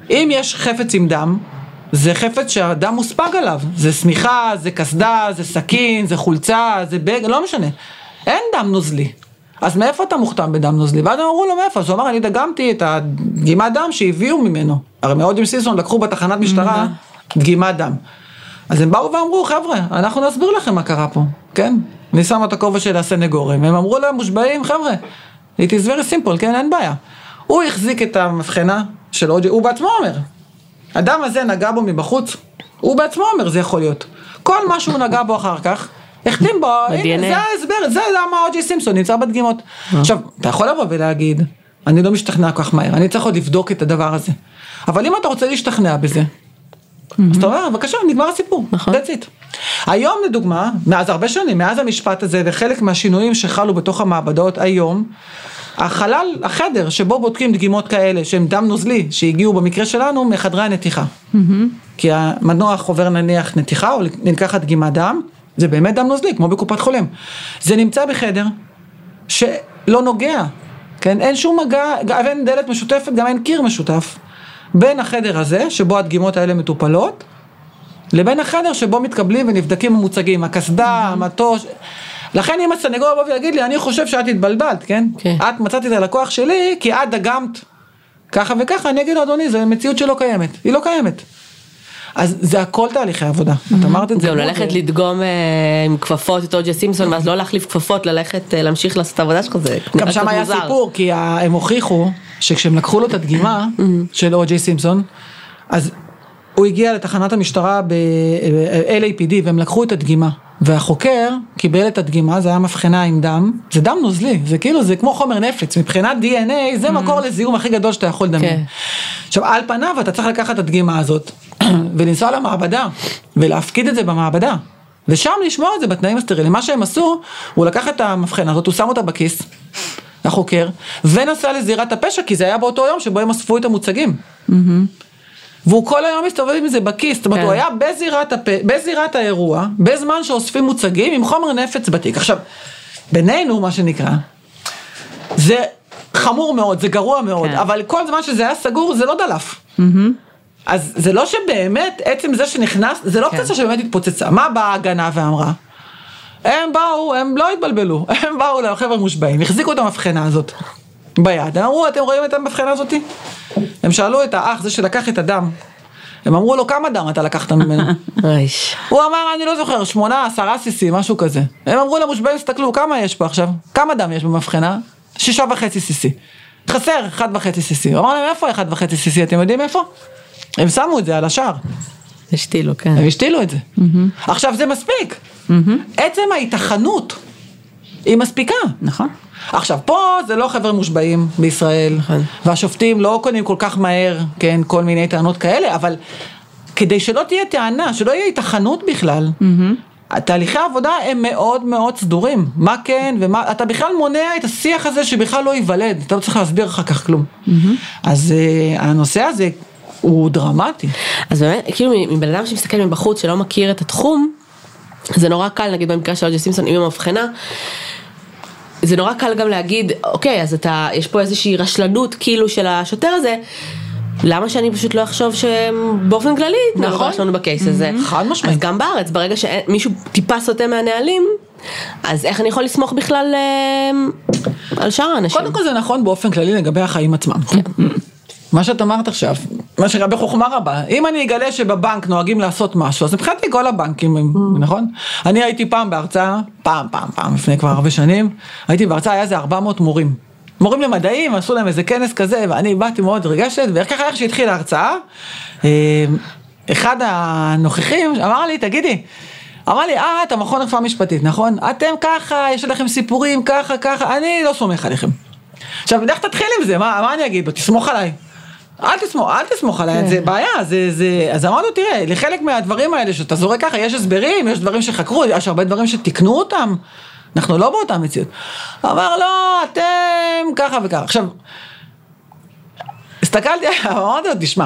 אם יש חפץ עם דם, זה חפץ שהדם מוספג עליו. זה שמיכה, זה קסדה, זה סכין, זה חולצה, זה בג, לא משנה. אין דם נוזלי. אז מאיפה אתה מוכתם בדם נוזלי? ואז הם אמרו לו מאיפה? אז הוא אמר, אני דגמתי את הדגימת דם שהביאו ממנו. הרי מאודים סיסון לקחו בתחנת משטרה דגימת דם. אז הם באו ואמרו, חבר'ה, אנחנו נסביר לכם מה קרה פה, כן? אני שם את הכובע של הסנגורים, הם אמרו להם מושבעים, חבר'ה, it is very simple, כן, אין בעיה. הוא החזיק את המבחנה של אוג'י, הוא בעצמו אומר, הדם הזה נגע בו מבחוץ, הוא בעצמו אומר, זה יכול להיות. כל מה שהוא נגע בו אחר כך, החתים בו, הנה. זה ההסבר, זה למה אוג'י סימפסון נמצא בדגימות. עכשיו, אתה יכול לבוא ולהגיד, אני לא משתכנע כל כך מהר, אני צריך עוד לבדוק את הדבר הזה. אבל אם אתה רוצה להשתכנע בזה, אז אתה אומר, בבקשה, נגמר הסיפור, נכון. that's it. היום לדוגמה, מאז הרבה שנים, מאז המשפט הזה וחלק מהשינויים שחלו בתוך המעבדות היום, החלל, החדר שבו בודקים דגימות כאלה שהם דם נוזלי, שהגיעו במקרה שלנו מחדרי הנתיחה. כי המנוח עובר נניח נתיחה או נלקחת דגימת דם, זה באמת דם נוזלי, כמו בקופת חולים. זה נמצא בחדר שלא נוגע, כן? אין שום מגע, גם אין דלת משותפת, גם אין קיר משותף. בין החדר הזה, שבו הדגימות האלה מטופלות, לבין החדר שבו מתקבלים ונבדקים המוצגים, הקסדה, המטוש. לכן אם הסנגור יבוא ויגיד לי, אני חושב שאת התבלבלת, כן? כן. את מצאת את הלקוח שלי, כי את דגמת ככה וככה, אני אגיד לו, אדוני, זו מציאות שלא קיימת, היא לא קיימת. אז זה הכל תהליכי עבודה, את אמרת את זה. גם ללכת ו- לדגום אה, עם כפפות את אוג'ה סימפסון ואז לא להחליף כפפות ללכת אה, להמשיך לעשות את העבודה שלך זה גם שם היה. סיפור, כי הם הוכיחו שכשהם לקחו לו את הדגימה של או.ג'יי סימפסון, אז הוא הגיע לתחנת המשטרה ב-LAPD והם לקחו את הדגימה. והחוקר קיבל את הדגימה, זה היה מבחנה עם דם, זה דם נוזלי, זה כאילו, זה כמו חומר נפץ, מבחינת DNA זה מקור לזיהום הכי גדול שאתה יכול לדמיין. כן. עכשיו על פניו אתה צריך לקחת את הדגימה הזאת ולנסוע למעבדה ולהפקיד את זה במעבדה ושם לשמור את זה בתנאים הסטריליים. מה שהם עשו, הוא לקח את המבחנה הזאת, הוא שם אותה בכיס, החוקר, ונסע לזירת הפשע כי זה היה באותו יום שבו הם אספו את המוצגים. והוא כל היום מסתובב עם זה בכיס, זאת אומרת כן. הוא היה בזירת, הפ... בזירת האירוע, בזמן שאוספים מוצגים עם חומר נפץ בתיק. עכשיו, בינינו מה שנקרא, זה חמור מאוד, זה גרוע מאוד, כן. אבל כל זמן שזה היה סגור זה לא דלף. אז זה לא שבאמת, עצם זה שנכנס, זה לא כן. פצצה שבאמת התפוצצה. מה באה ההגנה ואמרה? הם באו, הם לא התבלבלו, הם באו לחבר'ה מושבעים, החזיקו את המבחנה הזאת ביד, אמרו, אתם רואים את המבחנה הזאתי? הם שאלו את האח, זה שלקח את הדם, הם אמרו לו, כמה דם אתה לקחת ממנו? הוא אמר, אני לא זוכר, שמונה, עשרה סיסי, משהו כזה. הם אמרו למושבעים, תסתכלו, כמה יש פה עכשיו? כמה דם יש במבחנה? שישה וחצי סיסי. חסר, אחד וחצי סיסי. הוא אמר להם, איפה אחד וחצי סיסי? אתם יודעים איפה? הם שמו את זה על השער. השתילו, כן. הם השתילו את זה. עכשיו זה מספיק. עצם ההיתכנות היא מספיקה. נכון. עכשיו פה זה לא חבר'ה מושבעים בישראל, נכון. והשופטים לא קונים כל כך מהר, כן, כל מיני טענות כאלה, אבל כדי שלא תהיה טענה, שלא יהיה היתכנות בכלל, תהליכי העבודה הם מאוד מאוד סדורים, מה כן ומה, אתה בכלל מונע את השיח הזה שבכלל לא ייוולד, אתה לא צריך להסביר אחר כך כלום. אז uh, הנושא הזה הוא דרמטי. אז באמת, כאילו מבן אדם שמסתכל מבחוץ שלא מכיר את התחום, זה נורא קל, נגיד במקרה של אוג'ה סימפסון עם המבחנה, זה נורא קל גם להגיד, אוקיי, אז אתה, יש פה איזושהי רשלנות כאילו של השוטר הזה, למה שאני פשוט לא אחשוב שבאופן כללי נכון. רשלנות בקייס הזה? חד משמעית. אז גם בארץ, ברגע שמישהו טיפה סוטה מהנהלים, אז איך אני יכול לסמוך בכלל אה, על שאר האנשים? קודם כל זה נכון באופן כללי לגבי החיים עצמם. מה שאת אמרת עכשיו, מה שקרה בחוכמה רבה, אם אני אגלה שבבנק נוהגים לעשות משהו, אז מבחינתי כל הבנקים, הם- נכון? אני הייתי פעם בהרצאה, פעם, פעם, פעם, לפני כבר הרבה שנים, הייתי בהרצאה, היה איזה 400 מורים. מורים למדעים, עשו להם איזה כנס כזה, ואני באתי מאוד רגשת, וככה איך שהתחילה ההרצאה, אה, אחד הנוכחים אמר לי, תגידי, אמר לי, אה, את המכון לרפואה משפטית, נכון? אתם ככה, יש לכם סיפורים, ככה, ככה, אני לא סומך עליכם. עכשיו, לך תתחיל עם זה, מה, מה אני אגיד? תסמוך עליי. אל תסמוך, אל תסמוך עליי, זה בעיה, זה, זה, אז אמרנו, תראה, לחלק מהדברים האלה שאתה זורק ככה, יש הסברים, יש דברים שחקרו, יש הרבה דברים שתיקנו אותם, אנחנו לא באותה מציאות. אמר, לא, אתם ככה וככה. עכשיו, הסתכלתי אמרתי לו, תשמע,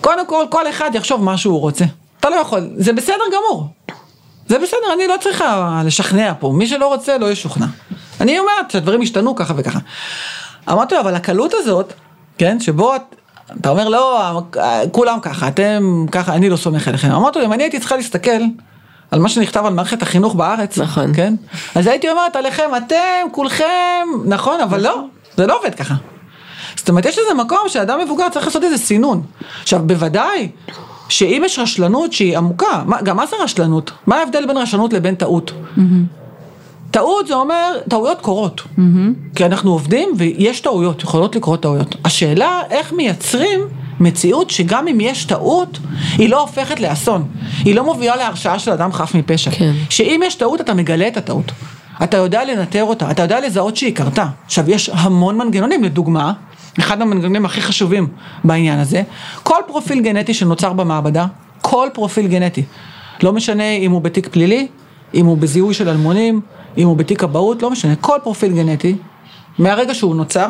קודם כל, כל אחד יחשוב מה שהוא רוצה. אתה לא יכול, זה בסדר גמור. זה בסדר, אני לא צריכה לשכנע פה, מי שלא רוצה לא ישוכנע. אני אומרת שהדברים השתנו ככה וככה. אמרתי לו, אבל הקלות הזאת, כן, שבו את, אתה אומר, לא, כולם ככה, אתם ככה, אני לא סומך עליכם. אמרתי לו, אם אני הייתי צריכה להסתכל על מה שנכתב על מערכת החינוך בארץ, נכון. כן, אז הייתי אומרת עליכם, אתם, כולכם, נכון, אבל לא, זה לא עובד ככה. זאת אומרת, יש איזה מקום שאדם מבוגר צריך לעשות איזה סינון. עכשיו, בוודאי, שאם יש רשלנות שהיא עמוקה, מה, גם מה זה רשלנות? מה ההבדל בין רשלנות לבין טעות? טעות זה אומר, טעויות קורות. כי אנחנו עובדים ויש טעויות, יכולות לקרות טעויות. השאלה איך מייצרים מציאות שגם אם יש טעות, היא לא הופכת לאסון. היא לא מובילה להרשעה של אדם חף מפשע. כן. שאם יש טעות, אתה מגלה את הטעות. אתה יודע לנטר אותה, אתה יודע לזהות שהיא קרתה. עכשיו, יש המון מנגנונים, לדוגמה, אחד המנגנונים הכי חשובים בעניין הזה, כל פרופיל גנטי שנוצר במעבדה, כל פרופיל גנטי, לא משנה אם הוא בתיק פלילי, אם הוא בזיהוי של אלמונים, אם הוא בתיק אבהות, לא משנה, כל פרופיל גנטי, מהרגע שהוא נוצר,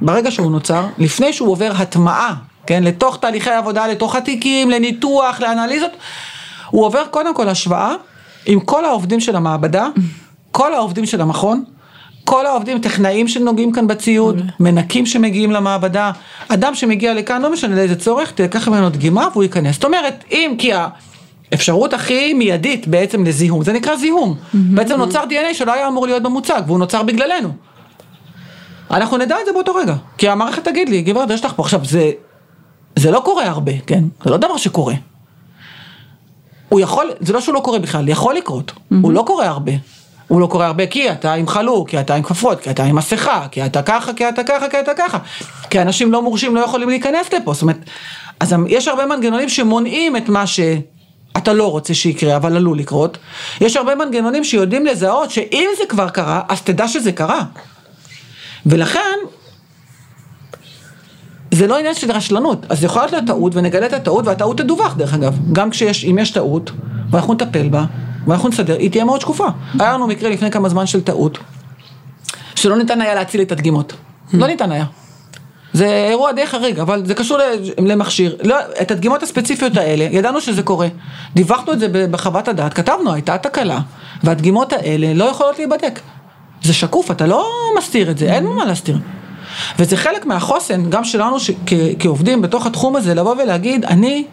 ברגע שהוא נוצר, לפני שהוא עובר הטמעה, כן, לתוך תהליכי עבודה, לתוך התיקים, לניתוח, לאנליזות, הוא עובר קודם כל השוואה עם כל העובדים של המעבדה, כל העובדים של המכון, כל העובדים, טכנאים שנוגעים כאן בציוד, מנקים שמגיעים למעבדה, אדם שמגיע לכאן, לא משנה לאיזה צורך, תיקח ממנו דגימה והוא ייכנס. זאת אומרת, אם כי האפשרות הכי מיידית בעצם לזיהום, זה נקרא זיהום. בעצם נוצר DNA שלא היה אמור להיות במוצג, והוא נוצר בגללנו. אנחנו נדע את זה באותו רגע, כי המערכת תגיד לי, גברת, יש לך פה. עכשיו, זה, זה לא קורה הרבה, כן? זה לא דבר שקורה. הוא יכול, זה לא שהוא לא קורה בכלל, יכול לקרות, הוא לא קורה הרבה. הוא לא קורה הרבה כי אתה עם חלוק, כי אתה עם כפפות, כי אתה עם מסכה, כי אתה ככה, כי אתה ככה, כי אתה ככה. כי אנשים לא מורשים לא יכולים להיכנס לפה, זאת אומרת, אז יש הרבה מנגנונים שמונעים את מה שאתה לא רוצה שיקרה, אבל עלול לקרות. יש הרבה מנגנונים שיודעים לזהות שאם זה כבר קרה, אז תדע שזה קרה. ולכן, זה לא עניין של רשלנות, אז יכולה להיות טעות ונגלה את הטעות והטעות תדווח דרך אגב, גם כשיש, אם יש טעות ואנחנו נטפל בה ואנחנו נסדר, היא תהיה מאוד שקופה. היה לנו מקרה לפני כמה זמן של טעות, שלא ניתן היה להציל את הדגימות, לא ניתן היה. זה אירוע די חריג, אבל זה קשור למכשיר. לא, את הדגימות הספציפיות האלה, ידענו שזה קורה. דיווחנו את זה בחוות הדעת, כתבנו, הייתה תקלה, והדגימות האלה לא יכולות להיבדק. זה שקוף, אתה לא מסתיר את זה, אין מה להסתיר. וזה חלק מהחוסן, גם שלנו ש- כ- כעובדים בתוך התחום הזה, לבוא ולהגיד, אני,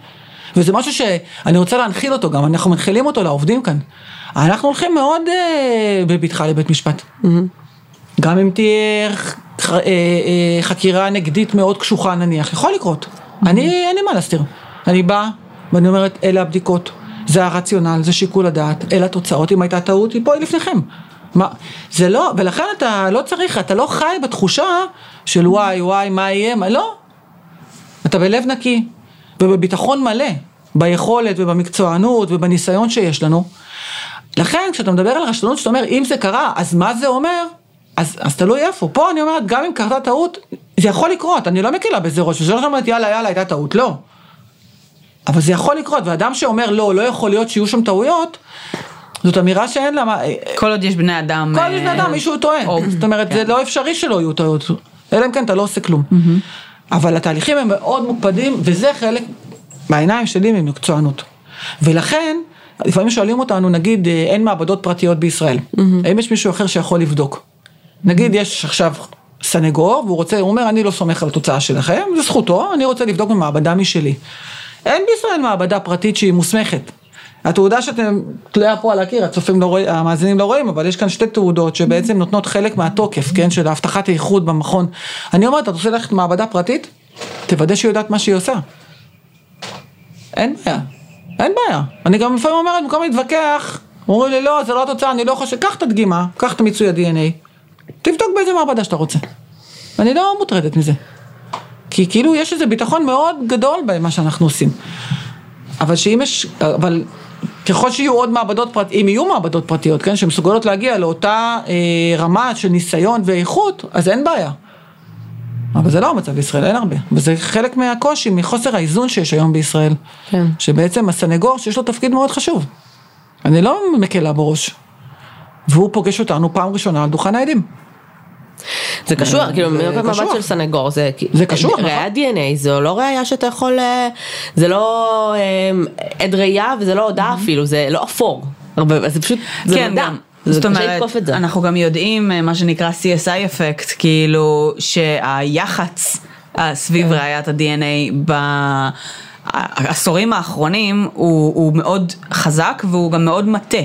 וזה משהו שאני רוצה להנחיל אותו גם, אנחנו מנחילים אותו לעובדים כאן. אנחנו הולכים מאוד אה, בבטחה לבית משפט. גם אם תהיה ח- אה, אה, חקירה נגדית מאוד קשוחה נניח, יכול לקרות. אני, אין לי מה להסתיר. אני באה ואני אומרת, אלה הבדיקות, זה הרציונל, זה שיקול הדעת, אלה התוצאות, אם הייתה טעות, היא פה היא לפניכם. מה, זה לא, ולכן אתה לא צריך, אתה לא חי בתחושה של וואי וואי מה יהיה, מה, לא. אתה בלב נקי ובביטחון מלא, ביכולת ובמקצוענות ובניסיון שיש לנו. לכן כשאתה מדבר על רשלנות, שאתה אומר אם זה קרה, אז מה זה אומר? אז, אז תלוי איפה. פה אני אומרת, גם אם קרתה טעות, זה יכול לקרות, אני לא מקלה בזה ראש, וזה לא אומרת יאללה יאללה הייתה טעות, לא. אבל זה יכול לקרות, ואדם שאומר לא, לא יכול להיות שיהיו שם טעויות, זאת אמירה שאין לה מה... כל עוד יש בני אדם. כל אה, בן אדם מישהו טועה, זאת אומרת זה לא אפשרי שלא יהיו טעויות, אלא אם כן אתה לא עושה כלום. אבל התהליכים הם מאוד מוקפדים וזה חלק מהעיניים שלי ממקצוענות. ולכן לפעמים שואלים אותנו נגיד אה, אין מעבדות פרטיות בישראל, האם יש מישהו אחר שיכול לבדוק? נגיד יש עכשיו סנגור והוא רוצה, הוא אומר אני לא סומך על התוצאה שלכם, זה זכותו, אני רוצה לבדוק במעבדה משלי. אין בישראל מעבדה פרטית שהיא מוסמכת. התעודה שאתם תלויה פה על הקיר, הצופים לא רואים, המאזינים לא רואים, אבל יש כאן שתי תעודות שבעצם נותנות חלק מהתוקף, כן, של הבטחת האיחוד במכון. אני אומרת, אתה רוצה ללכת למעבדה פרטית? תוודא שהיא יודעת מה שהיא עושה. אין בעיה, אין בעיה. אני גם לפעמים אומרת, במקום להתווכח, אומרים לי, לא, זה לא התוצאה, אני לא חושב, קח את הדגימה, קח את מיצוי ה-DNA, תבדוק באיזה מעבדה שאתה רוצה. אני לא מוטרדת מזה. כי כאילו יש איזה ביטחון מאוד גדול במה שאנחנו עושים. אבל שאם יש, אבל ככל שיהיו עוד מעבדות פרטיות, אם יהיו מעבדות פרטיות, כן, שמסוגלות להגיע לאותה אה, רמה של ניסיון ואיכות, אז אין בעיה. אבל זה לא המצב בישראל, אין הרבה. וזה חלק מהקושי, מחוסר האיזון שיש היום בישראל. כן. שבעצם הסנגור, שיש לו תפקיד מאוד חשוב. אני לא מקלה בראש. והוא פוגש אותנו פעם ראשונה על דוכן העדים. זה קשור, כאילו, מנקודת מבט. של סנגור, זה זה קשוח, נכון. ראיית DNA, זו לא ראייה שאתה יכול, אה, זה לא אה, עד ראייה וזה לא הודעה אפילו, זה לא אפור, זה פשוט, זה כן, גם. זה זאת אומרת. אנחנו גם יודעים אה, מה שנקרא CSI אפקט, כאילו שהיח"צ אה, סביב כן. ראיית ה-DNA בעשורים האחרונים הוא, הוא מאוד חזק והוא גם מאוד מטה.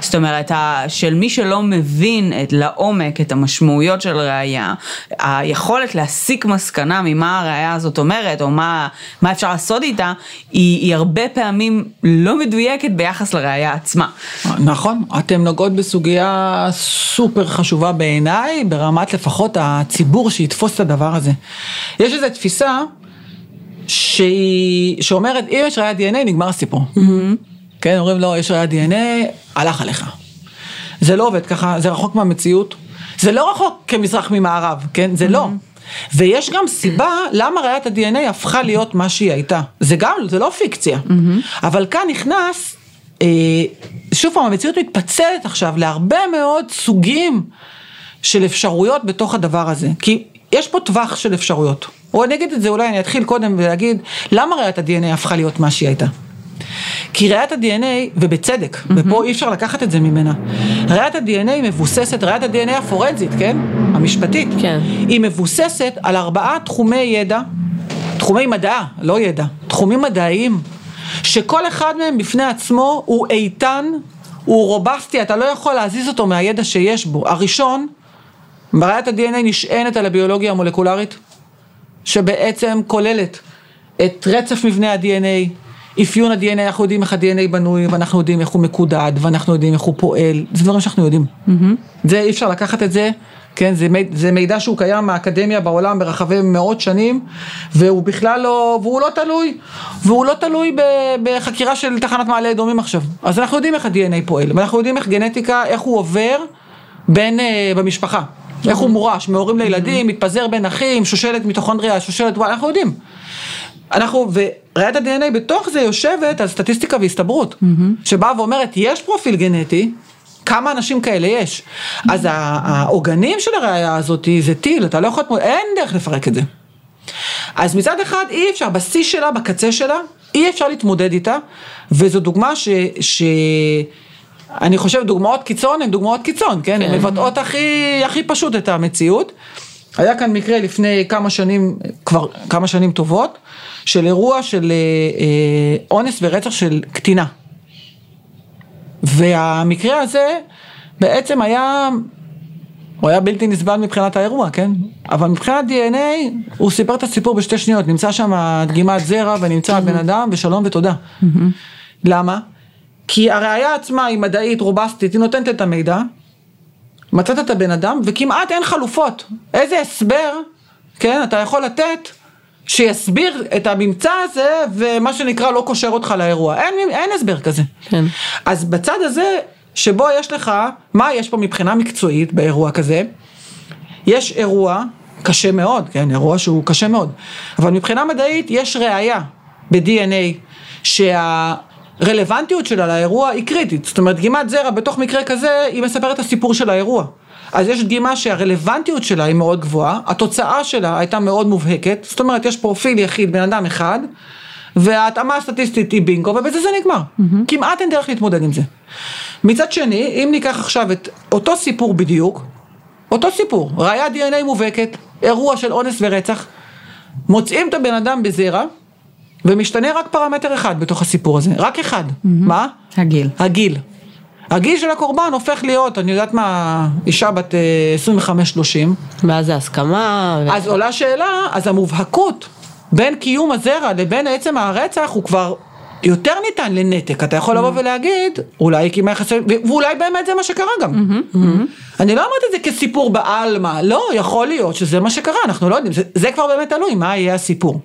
זאת אומרת, של מי שלא מבין את לעומק את המשמעויות של ראייה, היכולת להסיק מסקנה ממה הראייה הזאת אומרת, או מה, מה אפשר לעשות איתה, היא, היא הרבה פעמים לא מדויקת ביחס לראייה עצמה. נכון, אתם נוגעות בסוגיה סופר חשובה בעיניי, ברמת לפחות הציבור שיתפוס את הדבר הזה. יש איזו תפיסה שהיא, שאומרת, אם יש ראיית DNA נגמר הסיפור. כן, אומרים לו, יש ראיית DNA, הלך עליך. זה לא עובד ככה, זה רחוק מהמציאות. זה לא רחוק כמזרח ממערב, כן? זה לא. ויש גם סיבה למה ראיית ה-DNA הפכה להיות מה שהיא הייתה. זה גם, זה לא פיקציה. אבל כאן נכנס, אה, שוב פעם, המציאות מתפצלת עכשיו להרבה מאוד סוגים של אפשרויות בתוך הדבר הזה. כי יש פה טווח של אפשרויות. או אני אגיד את זה, אולי אני אתחיל קודם ולהגיד, למה ראיית ה-DNA הפכה להיות מה שהיא הייתה? כי ראיית ה-DNA, ובצדק, ופה אי אפשר לקחת את זה ממנה, ראיית ה-DNA מבוססת, ראיית ה-DNA הפורנזית, כן? המשפטית. כן. היא מבוססת על ארבעה תחומי ידע, תחומי מדע, לא ידע, תחומים מדעיים, שכל אחד מהם בפני עצמו הוא איתן, הוא רובסטי, אתה לא יכול להזיז אותו מהידע שיש בו. הראשון, ראיית ה-DNA נשענת על הביולוגיה המולקולרית, שבעצם כוללת את רצף מבנה ה-DNA, אפיון ה-DNA, אנחנו יודעים איך ה-DNA בנוי, ואנחנו יודעים איך הוא מקודד, ואנחנו יודעים איך הוא פועל, זה דברים שאנחנו יודעים. זה אי אפשר לקחת את זה, כן, זה, מיד- זה מידע שהוא קיים מהאקדמיה בעולם ברחבי מאות שנים, והוא בכלל לא, והוא לא תלוי, והוא לא תלוי ב, בחקירה של תחנת מעלה אדומים עכשיו. אז אנחנו יודעים איך ה-DNA פועל, ואנחנו יודעים איך גנטיקה, איך הוא עובר בין, אה, במשפחה. איך הוא מורש, מהורים לילדים, מתפזר בין אחים, שושלת מיטוכונדריה, שושלת וואי, אנחנו יודעים. אנחנו, וראיית ה-DNA בתוך זה יושבת על סטטיסטיקה והסתברות, שבאה ואומרת, יש פרופיל גנטי, כמה אנשים כאלה יש. אז ה- העוגנים של הראייה הזאת זה טיל, אתה לא יכול, אין דרך לפרק את זה. אז מצד אחד אי אפשר, בשיא שלה, בקצה שלה, אי אפשר להתמודד איתה, וזו דוגמה ש... ש... אני חושב דוגמאות קיצון הן דוגמאות קיצון, כן? הן מבטאות הכי, הכי פשוט את המציאות. היה כאן מקרה לפני כמה שנים, כבר כמה שנים טובות, של אירוע של אה, אה, אונס ורצח של קטינה. והמקרה הזה בעצם היה, הוא היה בלתי נסבל מבחינת האירוע, כן? אבל מבחינת DNA, הוא סיפר את הסיפור בשתי שניות, נמצא שם דגימת זרע ונמצא הבן אדם ושלום ותודה. למה? כי הראייה עצמה היא מדעית, רובסטית, היא נותנת את המידע, מצאת את הבן אדם וכמעט אין חלופות. איזה הסבר, כן, אתה יכול לתת שיסביר את הממצא הזה ומה שנקרא לא קושר אותך לאירוע. אין, אין הסבר כזה. כן. אז בצד הזה, שבו יש לך, מה יש פה מבחינה מקצועית באירוע כזה? יש אירוע קשה מאוד, כן, אירוע שהוא קשה מאוד, אבל מבחינה מדעית יש ראייה ב-DNA שהרלוונטיות שלה לאירוע היא קריטית, זאת אומרת דגימת זרע בתוך מקרה כזה היא מספרת את הסיפור של האירוע. אז יש דגימה שהרלוונטיות שלה היא מאוד גבוהה, התוצאה שלה הייתה מאוד מובהקת, זאת אומרת יש פרופיל יחיד, בן אדם אחד, וההתאמה הסטטיסטית היא בינגו, ובזה זה נגמר. Mm-hmm. כמעט אין דרך להתמודד עם זה. מצד שני, אם ניקח עכשיו את אותו סיפור בדיוק, אותו סיפור, ראיית DNA מובהקת, אירוע של אונס ורצח, מוצאים את הבן אדם בזרע, ומשתנה רק פרמטר אחד בתוך הסיפור הזה, רק אחד. Mm-hmm. מה? הגיל. הגיל. הגיל של הקורבן הופך להיות, אני יודעת מה, אישה בת 25-30. ואז זה הסכמה. ו... אז עולה שאלה, אז המובהקות בין קיום הזרע לבין עצם הרצח הוא כבר יותר ניתן לנתק, אתה יכול לבוא ולהגיד, אולי כי יחסי, ואולי באמת זה מה שקרה גם. אני לא אמרתי את זה כסיפור בעלמא, לא, יכול להיות שזה מה שקרה, אנחנו לא יודעים, זה, זה כבר באמת תלוי, מה יהיה הסיפור.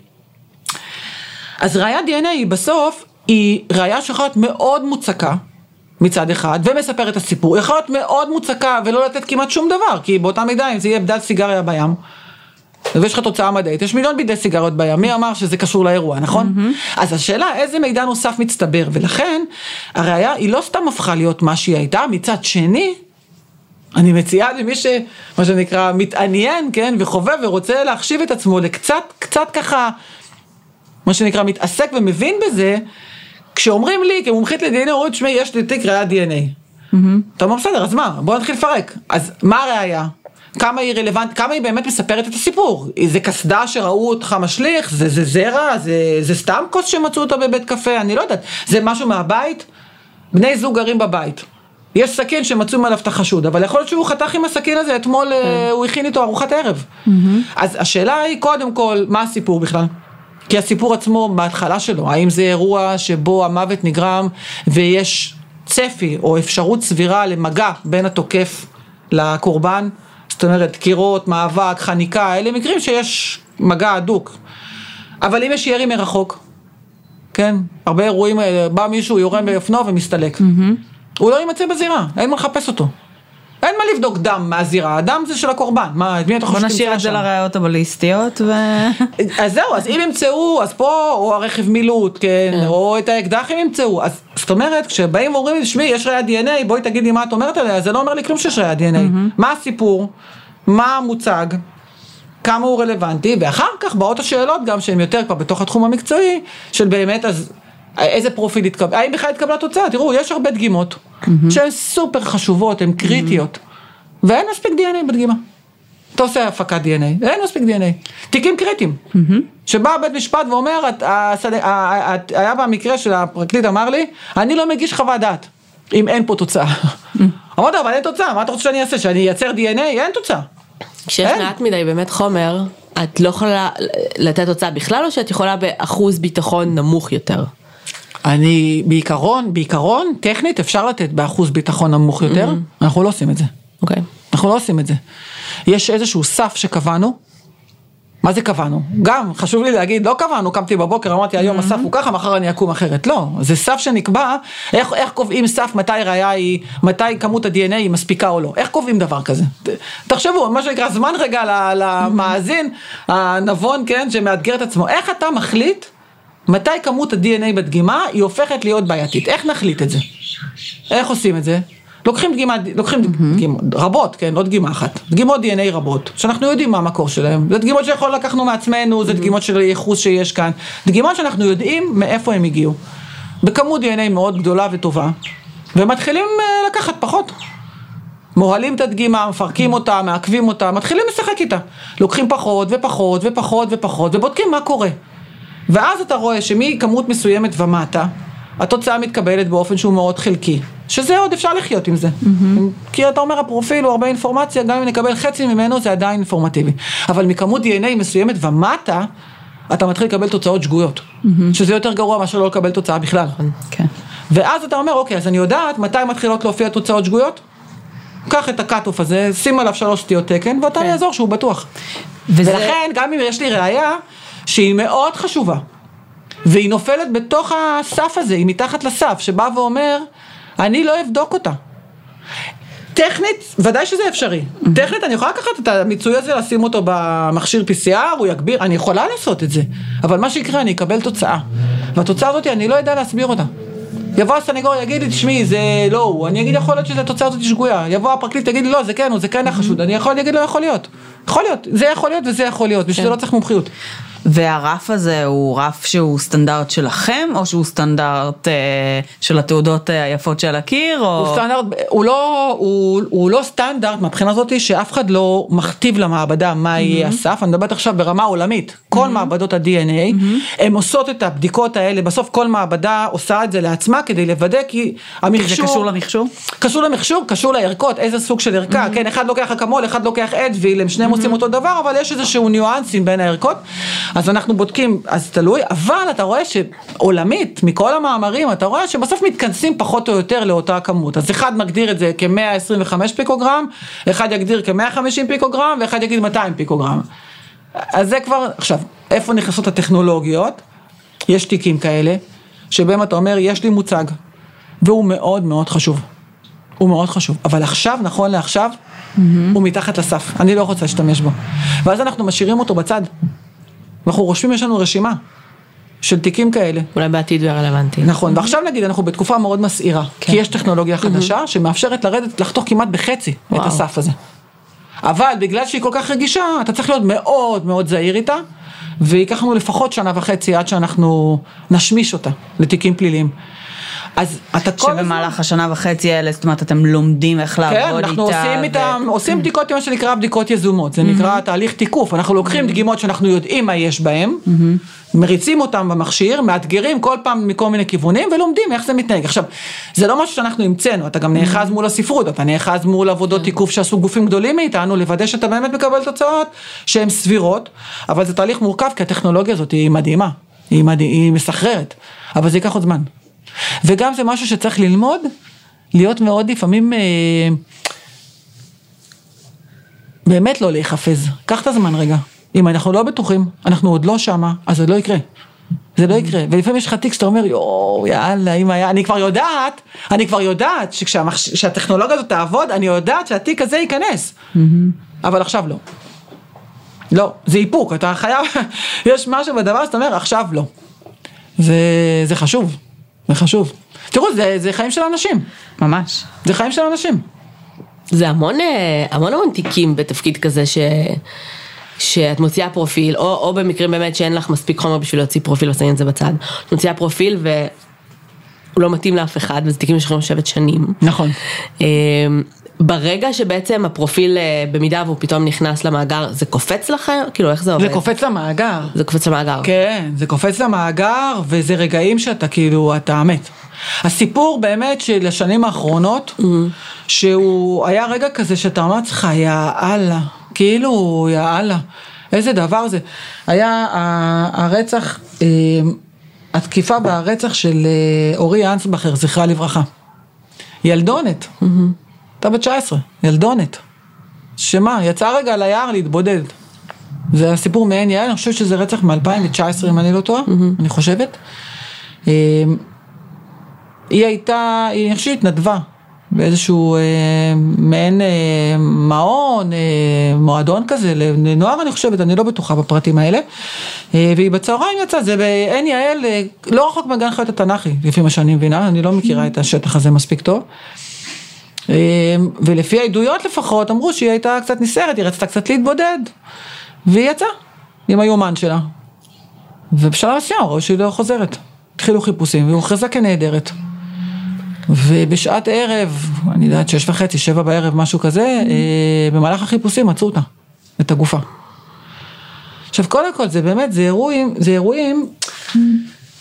אז ראיית DNA היא בסוף, היא ראייה שיכולה להיות מאוד מוצקה. מצד אחד, ומספר את הסיפור, יכול להיות מאוד מוצקה ולא לתת כמעט שום דבר, כי באותה מידה אם זה יהיה בדל סיגריה בים, ויש לך תוצאה מדעית, יש מיליון בידי סיגריות בים, מי אמר שזה קשור לאירוע, נכון? Mm-hmm. אז השאלה איזה מידע נוסף מצטבר, ולכן הראייה היא לא סתם הפכה להיות מה שהיא הייתה, מצד שני, אני מציעה למי ש... מה שנקרא מתעניין, כן, וחובב ורוצה להחשיב את עצמו לקצת, קצת ככה, מה שנקרא מתעסק ומבין בזה, כשאומרים לי כמומחית ל-DNA, אומרים, תשמעי, יש לי תיק ראיית DNA. Mm-hmm. אתה אומר, בסדר, אז מה? בוא נתחיל לפרק. אז מה הראייה? כמה היא רלוונטית, כמה היא באמת מספרת את הסיפור. זה קסדה שראו אותך משליך, זה, זה זרע, זה, זה סתם כוס שמצאו אותה בבית קפה, אני לא יודעת. זה משהו מהבית? בני זוג גרים בבית. יש סכין שמצאו מעליו את החשוד, אבל יכול להיות שהוא חתך עם הסכין הזה, אתמול mm-hmm. הוא הכין איתו ארוחת ערב. Mm-hmm. אז השאלה היא קודם כל, מה הסיפור בכלל? כי הסיפור עצמו בהתחלה שלו, האם זה אירוע שבו המוות נגרם ויש צפי או אפשרות סבירה למגע בין התוקף לקורבן, זאת אומרת דקירות, מאבק, חניקה, אלה מקרים שיש מגע הדוק. אבל אם יש ירי מרחוק, כן, הרבה אירועים בא מישהו, יורה באופנוע ומסתלק. Mm-hmm. הוא לא יימצא בזירה, אין מה לחפש אותו. אין מה לבדוק דם מהזירה, הדם זה של הקורבן, מה, את מי אתה חושב בוא נשאיר את זה לראיות הבליסטיות ו... אז זהו, אז אם ימצאו, אז פה, או הרכב מילוט, כן, כן. או את האקדח אם ימצאו, אז זאת אומרת, כשבאים ואומרים לי, שמי, יש ראיית DNA, בואי תגידי מה את אומרת עליה, זה לא אומר לי כלום שיש ראיית DNA. מה הסיפור? מה המוצג? כמה הוא רלוונטי, ואחר כך באות השאלות גם שהן יותר כבר בתוך התחום המקצועי, של באמת, אז איזה פרופיל התקבל, האם בכלל התקבלה תוצאה, תראו, יש הרבה דגימות. mm-hmm. שהן סופר חשובות, הן קריטיות, mm-hmm. ואין מספיק DNA בדגימה. אתה עושה הפקת DNA, אין מספיק DNA. תיקים קריטיים. Mm-hmm. שבא בית משפט ואומר, את, השד... היה במקרה של הפרקליט אמר לי, אני לא מגיש חוות דעת, אם אין פה תוצאה. Mm-hmm. אמרתי, אבל אין תוצאה, מה אתה רוצה שאני אעשה, שאני אייצר DNA? אין תוצאה. כשיש מעט מדי באמת חומר, את לא יכולה לתת תוצאה בכלל, או שאת יכולה באחוז ביטחון נמוך יותר? אני בעיקרון, בעיקרון, טכנית אפשר לתת באחוז ביטחון נמוך יותר, mm-hmm. אנחנו לא עושים את זה. אוקיי. Okay. אנחנו לא עושים את זה. יש איזשהו סף שקבענו, מה זה קבענו? גם חשוב לי להגיד, לא קבענו, קמתי בבוקר, אמרתי היום mm-hmm. הסף הוא ככה, מחר אני אקום אחרת. לא, זה סף שנקבע, איך, איך קובעים סף מתי ראייה היא, מתי כמות ה-DNA היא מספיקה או לא. איך קובעים דבר כזה? תחשבו, מה שנקרא זמן רגע למאזין, mm-hmm. הנבון, כן, שמאתגר את עצמו. איך אתה מחליט מתי כמות ה-DNA בדגימה היא הופכת להיות בעייתית, איך נחליט את זה? איך עושים את זה? לוקחים דגימה, לוקחים mm-hmm. דגימות, רבות, כן, לא דגימה אחת, דגימות DNA רבות, שאנחנו יודעים מה המקור שלהם, זה דגימות שיכול לקחנו מעצמנו, זה דגימות של ייחוס שיש כאן, דגימות שאנחנו יודעים מאיפה הם הגיעו, בכמות DNA מאוד גדולה וטובה, ומתחילים לקחת פחות. מוהלים את הדגימה, מפרקים אותה, מעכבים אותה, מתחילים לשחק איתה. לוקחים פחות ופחות ופחות ופחות ובודקים מה קורה. ואז אתה רואה שמכמות מסוימת ומטה, התוצאה מתקבלת באופן שהוא מאוד חלקי. שזה עוד אפשר לחיות עם זה. Mm-hmm. כי אתה אומר הפרופיל הוא הרבה אינפורמציה, גם אם נקבל חצי ממנו זה עדיין אינפורמטיבי. אבל מכמות DNA מסוימת ומטה, אתה מתחיל לקבל תוצאות שגויות. Mm-hmm. שזה יותר גרוע מאשר לא לקבל תוצאה בכלל. כן. ואז אתה אומר, אוקיי, אז אני יודעת מתי מתחילות להופיע תוצאות שגויות? קח את ה cut-off הזה, שים עליו שלוש סטיות תקן, ואתה כן. באזור שהוא בטוח. וזה- ולכן, גם אם יש לי ראייה שהיא מאוד חשובה, והיא נופלת בתוך הסף הזה, היא מתחת לסף, שבא ואומר, אני לא אבדוק אותה. טכנית, ודאי שזה אפשרי. טכנית, אני יכולה לקחת את המיצוי הזה, לשים אותו במכשיר PCR, הוא יגביר, אני יכולה לעשות את זה. אבל מה שיקרה, אני אקבל תוצאה. והתוצאה הזאת, אני לא יודע להסביר אותה. יבוא הסנגור, יגיד לי, תשמעי, זה לא הוא. אני אגיד, יכול להיות שהתוצאה הזאת שגויה. יבוא הפרקליט, יגיד לי, לא, זה כן הוא, זה כן החשוד. אני יכול להגיד, לא יכול להיות. יכול להיות, זה יכול להיות וזה יכול להיות, בשביל זה לא צריך מומחיות. והרף הזה הוא רף שהוא סטנדרט שלכם, או שהוא סטנדרט אה, של התעודות אה, היפות שעל הקיר, או... הוא סטנדרט, הוא לא, הוא, הוא לא סטנדרט מהבחינה הזאת שאף אחד לא מכתיב למעבדה מה יהיה הסף, אני מדברת עכשיו ברמה עולמית, כל מעבדות ה-DNA, הן עושות את הבדיקות האלה, בסוף כל מעבדה עושה את זה לעצמה כדי לוודא כי כי המכשור, זה קשור למכשור? קשור למכשור, קשור לערכות, איזה סוג של ערכה, כן, אחד לוקח אקמול, אחד לוקח אדוויל, הם שניהם עושים אותו דבר, אבל יש איזשהו ניואנסים בין הערכות, אז אנחנו בודקים, אז תלוי, אבל אתה רואה שעולמית, מכל המאמרים, אתה רואה שבסוף מתכנסים פחות או יותר לאותה כמות, אז אחד מגדיר את זה כ-125 פיקוגרם, אחד יגדיר כ-150 פיקוגרם, ואחד יגיד 200 פיקוגרם. אז זה כבר, עכשיו, איפה נכנסות הטכנולוגיות? יש תיקים כאלה, שבהם אתה אומר, יש לי מוצג, והוא מאוד מאוד חשוב. הוא מאוד חשוב, אבל עכשיו, נכון לעכשיו, mm-hmm. הוא מתחת לסף, אני לא רוצה להשתמש בו. ואז אנחנו משאירים אותו בצד. אנחנו רושמים, יש לנו רשימה של תיקים כאלה. אולי בעתיד הוא רלוונטי. נכון, ועכשיו נגיד אנחנו בתקופה מאוד מסעירה, כי יש טכנולוגיה חדשה שמאפשרת לרדת, לחתוך כמעט בחצי את וואו. הסף הזה. אבל בגלל שהיא כל כך רגישה, אתה צריך להיות מאוד מאוד זהיר איתה, וייקח לנו לפחות שנה וחצי עד שאנחנו נשמיש אותה לתיקים פליליים. אז אתה כל הזמן... שבמהלך השנה וחצי האלה, זאת אומרת, אתם לומדים איך לעבוד כן, איתה. אנחנו עושים איתם, עושים בדיקות, מה שנקרא בדיקות יזומות, זה נקרא תהליך תיקוף, אנחנו לוקחים דגימות שאנחנו יודעים מה יש בהם, מריצים אותם במכשיר, מאתגרים כל פעם מכל מיני כיוונים ולומדים איך זה מתנהג. עכשיו, זה לא משהו שאנחנו המצאנו, אתה גם נאחז מול הספרות, אתה נאחז מול עבודות תיקוף שעשו גופים גדולים מאיתנו, לוודא שאתה באמת מקבל תוצאות שהן סבירות, אבל זה תהליך מורכב כי הטכנולוגיה הזאת היא מדהימה, היא, מדהים, היא מסחררת, אבל זה ייקח עוד זמן. וגם זה משהו שצריך ללמוד, להיות מאוד לפעמים... אה, באמת לא להיחפז, קח את הזמן רגע. אם אנחנו לא בטוחים, אנחנו עוד לא שמה, אז זה לא יקרה. זה לא יקרה, ולפעמים יש לך תיק שאתה אומר, יואו, יאללה, אם היה, אני כבר יודעת, אני כבר יודעת שכשהטכנולוגיה הזאת תעבוד, אני יודעת שהתיק הזה ייכנס. אבל עכשיו לא. לא, זה איפוק, אתה חייב, יש משהו בדבר שאתה אומר, עכשיו לא. זה, זה חשוב, זה חשוב. תראו, זה, זה חיים של אנשים, ממש. זה חיים של אנשים. זה המון, אה, המון המון תיקים בתפקיד כזה ש... שאת מוציאה פרופיל, או, או במקרים באמת שאין לך מספיק חומר בשביל להוציא פרופיל ושמים את זה בצד. את מוציאה פרופיל והוא לא מתאים לאף אחד, וזה תיקים שיכולים לשבת שנים. נכון. ברגע שבעצם הפרופיל, אה, במידה והוא פתאום נכנס למאגר, זה קופץ לכם? כאילו, איך זה עובד? זה קופץ למאגר. זה קופץ למאגר. כן, זה קופץ למאגר, וזה רגעים שאתה כאילו, אתה מת. הסיפור באמת של השנים האחרונות, שהוא היה רגע כזה שאתה אמר לעצמך, יא אללה, כאילו, יא אללה, איזה דבר זה. היה הרצח, אה, התקיפה והרצח של אה, אורי אנסבכר, זכרה לברכה. ילדונת, הייתה בת 19, ילדונת. שמה, יצאה רגע ליער להתבודד. זה הסיפור מעין יעל, אני חושבת שזה רצח מ-2019 אם אני לא טועה, אני חושבת. אה, היא הייתה, היא אני חושבת שהתנדבה באיזשהו אה, מעין אה, מעון, אה, מועדון כזה לנוער אני חושבת, אני לא בטוחה בפרטים האלה. אה, והיא בצהריים יצאה, זה בעין יעל, אה, לא רחוק מגן חיות התנ"כי, לפי מה שאני מבינה, אני לא מכירה את השטח הזה מספיק טוב. אה, ולפי העדויות לפחות אמרו שהיא הייתה קצת נסערת, היא רצתה קצת להתבודד. והיא יצאה עם היומן שלה. ובשלב מסוים ראו שהיא לא חוזרת. התחילו חיפושים והיא הוכרזה כנעדרת. ובשעת ערב, אני יודעת, שש וחצי, שבע בערב, משהו כזה, אה, במהלך החיפושים מצאו אותה, את הגופה. עכשיו, קודם כל, זה באמת, זה אירועים, זה אירועים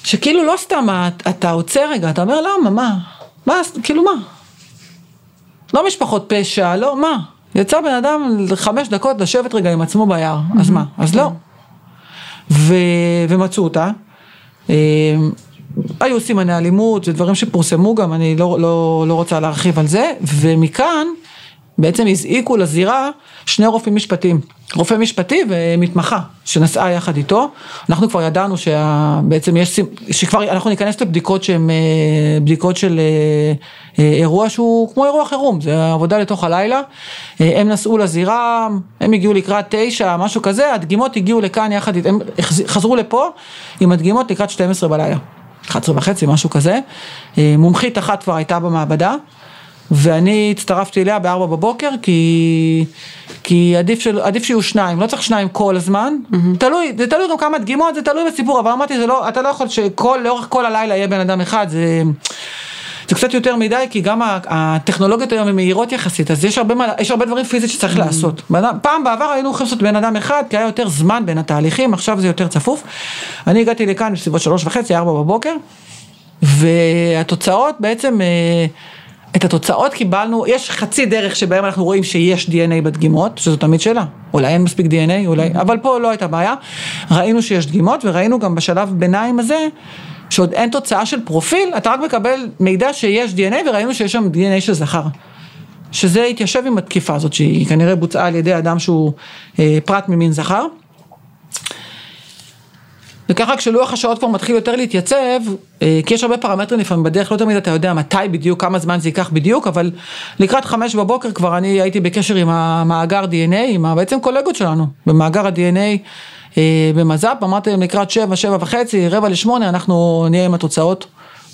שכאילו לא סתם אתה עוצר רגע, אתה אומר, למה, מה? מה, כאילו מה? לא משפחות פשע, לא, מה? יצא בן אדם חמש דקות לשבת רגע עם עצמו ביער, אז מה? אז לא. ו... ומצאו אותה. אה, היו סימני אלימות, זה דברים שפורסמו גם, אני לא, לא, לא רוצה להרחיב על זה, ומכאן בעצם הזעיקו לזירה שני רופאים משפטיים, רופא משפטי ומתמחה שנסעה יחד איתו, אנחנו כבר ידענו שבעצם יש, שכבר אנחנו ניכנס לבדיקות שהן אה, בדיקות של אה, אה, אירוע שהוא כמו אירוע חירום, זה עבודה לתוך הלילה, הם נסעו לזירה, הם הגיעו לקראת תשע, משהו כזה, הדגימות הגיעו לכאן יחד, הם חזרו לפה עם הדגימות לקראת 12 בלילה. 11 וחצי, משהו כזה. מומחית אחת כבר הייתה במעבדה, ואני הצטרפתי אליה בארבע בבוקר, כי, כי עדיף, של, עדיף שיהיו שניים, לא צריך שניים כל הזמן. Mm-hmm. תלוי, זה תלוי גם כמה דגימות, זה תלוי בסיפור, אבל אמרתי, לא, אתה לא יכול שלאורך כל הלילה יהיה בן אדם אחד, זה... זה קצת יותר מדי, כי גם הטכנולוגיות היום הן מהירות יחסית, אז יש הרבה, יש הרבה דברים פיזית שצריך mm. לעשות. פעם בעבר היינו יכולים לעשות בן אדם אחד, כי היה יותר זמן בין התהליכים, עכשיו זה יותר צפוף. אני הגעתי לכאן בסביבות שלוש וחצי, ארבע בבוקר, והתוצאות בעצם, אה, את התוצאות קיבלנו, יש חצי דרך שבהם אנחנו רואים שיש DNA בדגימות, שזו תמיד שאלה, אולי אין מספיק DNA, אולי, אבל פה לא הייתה בעיה. ראינו שיש דגימות, וראינו גם בשלב ביניים הזה, שעוד אין תוצאה של פרופיל, אתה רק מקבל מידע שיש DNA וראינו שיש שם DNA של זכר. שזה התיישב עם התקיפה הזאת שהיא כנראה בוצעה על ידי אדם שהוא אה, פרט ממין זכר. וככה כשלוח השעות כבר מתחיל יותר להתייצב, אה, כי יש הרבה פרמטרים לפעמים בדרך, לא תמיד אתה יודע מתי בדיוק, כמה זמן זה ייקח בדיוק, אבל לקראת חמש בבוקר כבר אני הייתי בקשר עם המאגר DNA, עם בעצם קולגות שלנו, במאגר ה-DNA אה, במז"פ, אמרתי להם לקראת שבע, שבע וחצי, רבע לשמונה, אנחנו נהיה עם התוצאות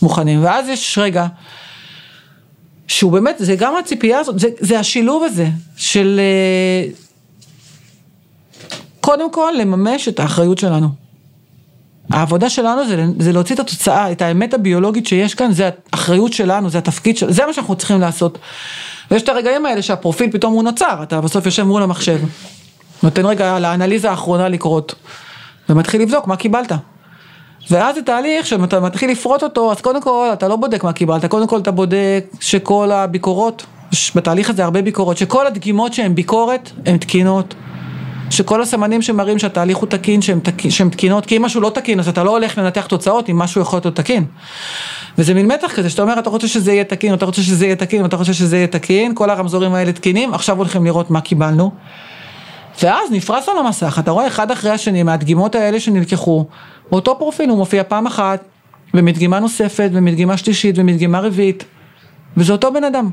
מוכנים. ואז יש רגע, שהוא באמת, זה גם הציפייה הזאת, זה, זה השילוב הזה של אה, קודם כל לממש את האחריות שלנו. העבודה שלנו זה, זה להוציא את התוצאה, את האמת הביולוגית שיש כאן, זה האחריות שלנו, זה התפקיד שלנו, זה מה שאנחנו צריכים לעשות. ויש את הרגעים האלה שהפרופיל פתאום הוא נוצר, אתה בסוף יושב מול המחשב. נותן רגע לאנליזה האחרונה לקרות, ומתחיל לבדוק מה קיבלת. ואז זה תהליך שאתה מתחיל לפרוט אותו, אז קודם כל אתה לא בודק מה קיבלת, קודם כל אתה בודק שכל הביקורות, בתהליך הזה הרבה ביקורות, שכל הדגימות שהן ביקורת, הן תקינות. שכל הסמנים שמראים שהתהליך הוא תקין, שהן, תק... תקינות, כי אם משהו לא תקין אז אתה לא הולך לנתח תוצאות אם משהו יכול להיות תקין. וזה מין מתח כזה שאתה אומר אתה רוצה שזה יהיה תקין, אתה רוצה שזה יהיה תקין, אתה רוצה שזה יהיה תקין, כל הרמזורים האלה תקינים, עכשיו הולכים לראות מה קיבלנו. ואז נפרס על המסך, אתה רואה אחד אחרי השני מהדגימות האלה שנלקחו, באותו פרופיל הוא מופיע פעם אחת, ומדגימה נוספת, ומדגימה שלישית, ומדגימה רביעית, וזה אותו בן אדם.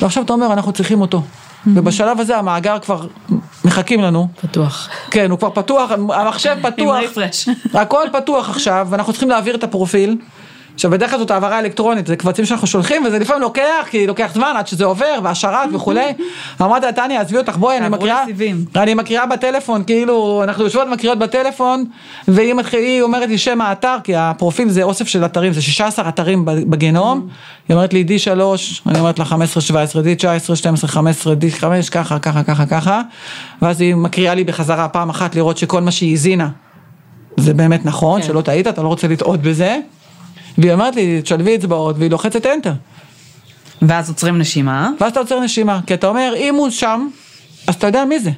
ועכשיו אתה אומר, אנחנו צריכים אותו. Mm-hmm. ובשלב הזה המאגר כבר מחכים לנו. פתוח. כן, הוא כבר פתוח, המחשב פתוח. עם רפרש. הכל פתוח עכשיו, ואנחנו צריכים להעביר את הפרופיל. עכשיו בדרך כלל זאת העברה אלקטרונית, זה קבצים שאנחנו שולחים וזה לפעמים לוקח, כי לוקח זמן עד שזה עובר והשרת וכולי. אמרתי לה, טניה עזבי אותך בואי אני מקריאה, אני מקריאה בטלפון, כאילו אנחנו יושבות מקריאות בטלפון והיא מתחילה, אומרת לי שם האתר, כי הפרופיל זה אוסף של אתרים, זה 16 אתרים בגנום, היא אומרת לי D3, אני אומרת לה 15, 17, D19, 12, 15, D5, ככה, ככה, ככה, ככה, ואז היא מקריאה לי בחזרה פעם אחת לראות שכל מה שהיא הזינה זה באמת נכון, כן. שלא טעית, אתה לא רוצה לטעות בזה. והיא אמרת לי, תשלבי אצבעות, והיא לוחצת enter. ואז עוצרים נשימה. ואז אתה עוצר נשימה, כי אתה אומר, אם הוא שם, אז אתה יודע מי זה.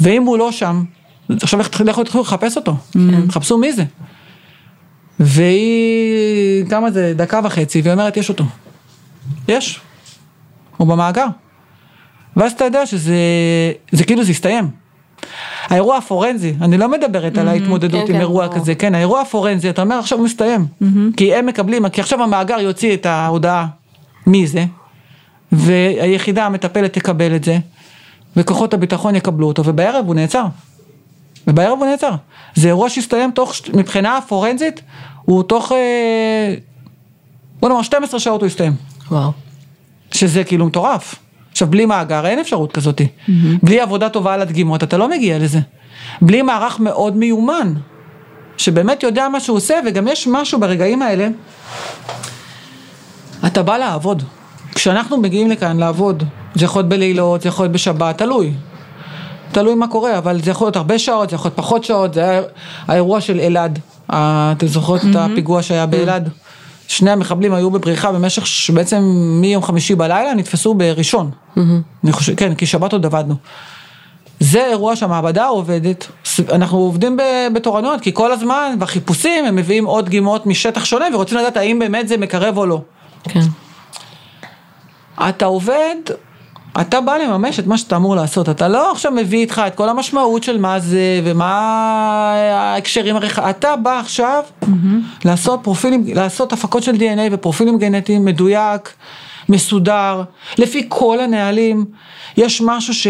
ואם הוא לא שם, עכשיו לכו תתחילו לחפש אותו, mm. חפשו מי זה. והיא, כמה זה, דקה וחצי, והיא אומרת, יש אותו. יש. הוא במאגר. ואז אתה יודע שזה, זה כאילו זה הסתיים. האירוע הפורנזי, אני לא מדברת על ההתמודדות כן, עם כן, אירוע כזה, כן, האירוע הפורנזי, אתה אומר עכשיו הוא מסתיים, כי הם מקבלים, כי עכשיו המאגר יוציא את ההודעה מי זה, והיחידה המטפלת תקבל את זה, וכוחות הביטחון יקבלו אותו, ובערב הוא נעצר. ובערב הוא נעצר. זה אירוע שהסתיים תוך, מבחינה פורנזית, הוא תוך, אה, בוא נאמר 12 שעות הוא הסתיים. וואו. שזה כאילו מטורף. עכשיו בלי מאגר אין אפשרות כזאת, mm-hmm. בלי עבודה טובה על הדגימות אתה לא מגיע לזה, בלי מערך מאוד מיומן, שבאמת יודע מה שהוא עושה וגם יש משהו ברגעים האלה, אתה בא לעבוד. כשאנחנו מגיעים לכאן לעבוד, זה יכול להיות בלילות, זה יכול להיות בשבת, תלוי. תלוי מה קורה, אבל זה יכול להיות הרבה שעות, זה יכול להיות פחות שעות, זה היה האירוע של אלעד. ה- אתם זוכרות את הפיגוע שהיה באלעד? שני המחבלים היו בבריחה במשך, ש- בעצם מיום חמישי בלילה נתפסו בראשון. אני חושב, כן, כי שבת עוד עבדנו. זה אירוע שהמעבדה עובדת, אנחנו עובדים בתורנויות, כי כל הזמן בחיפושים הם מביאים עוד דגימות משטח שונה ורוצים לדעת האם באמת זה מקרב או לא. כן. אתה עובד, אתה בא לממש את מה שאתה אמור לעשות, אתה לא עכשיו מביא איתך את כל המשמעות של מה זה ומה ההקשרים הרחבים, אתה בא עכשיו לעשות פרופילים, לעשות הפקות של DNA ופרופילים גנטיים מדויק, מסודר, לפי כל הנהלים, יש משהו ש...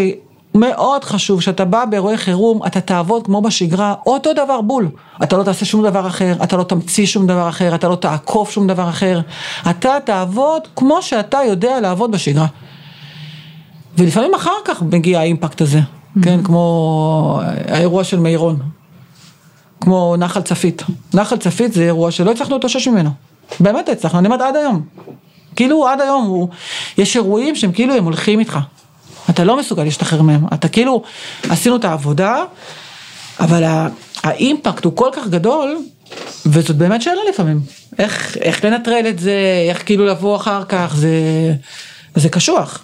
מאוד חשוב, שאתה בא באירועי חירום, אתה תעבוד כמו בשגרה, אותו דבר בול. אתה לא תעשה שום דבר אחר, אתה לא תמציא שום דבר אחר, אתה לא תעקוף שום דבר אחר. אתה תעבוד כמו שאתה יודע לעבוד בשגרה. ולפעמים אחר כך מגיע האימפקט הזה, כן, כמו האירוע של מירון. כמו נחל צפית. נחל צפית זה אירוע שלא הצלחנו להתאושש ממנו. באמת הצלחנו, אני אומרת עד היום. כאילו עד היום הוא, יש אירועים שהם כאילו הם הולכים איתך. אתה לא מסוגל להשתחרר מהם. אתה כאילו, עשינו את העבודה, אבל האימפקט הוא כל כך גדול, וזאת באמת שאלה לפעמים. איך, איך לנטרל את זה, איך כאילו לבוא אחר כך, זה, זה קשוח.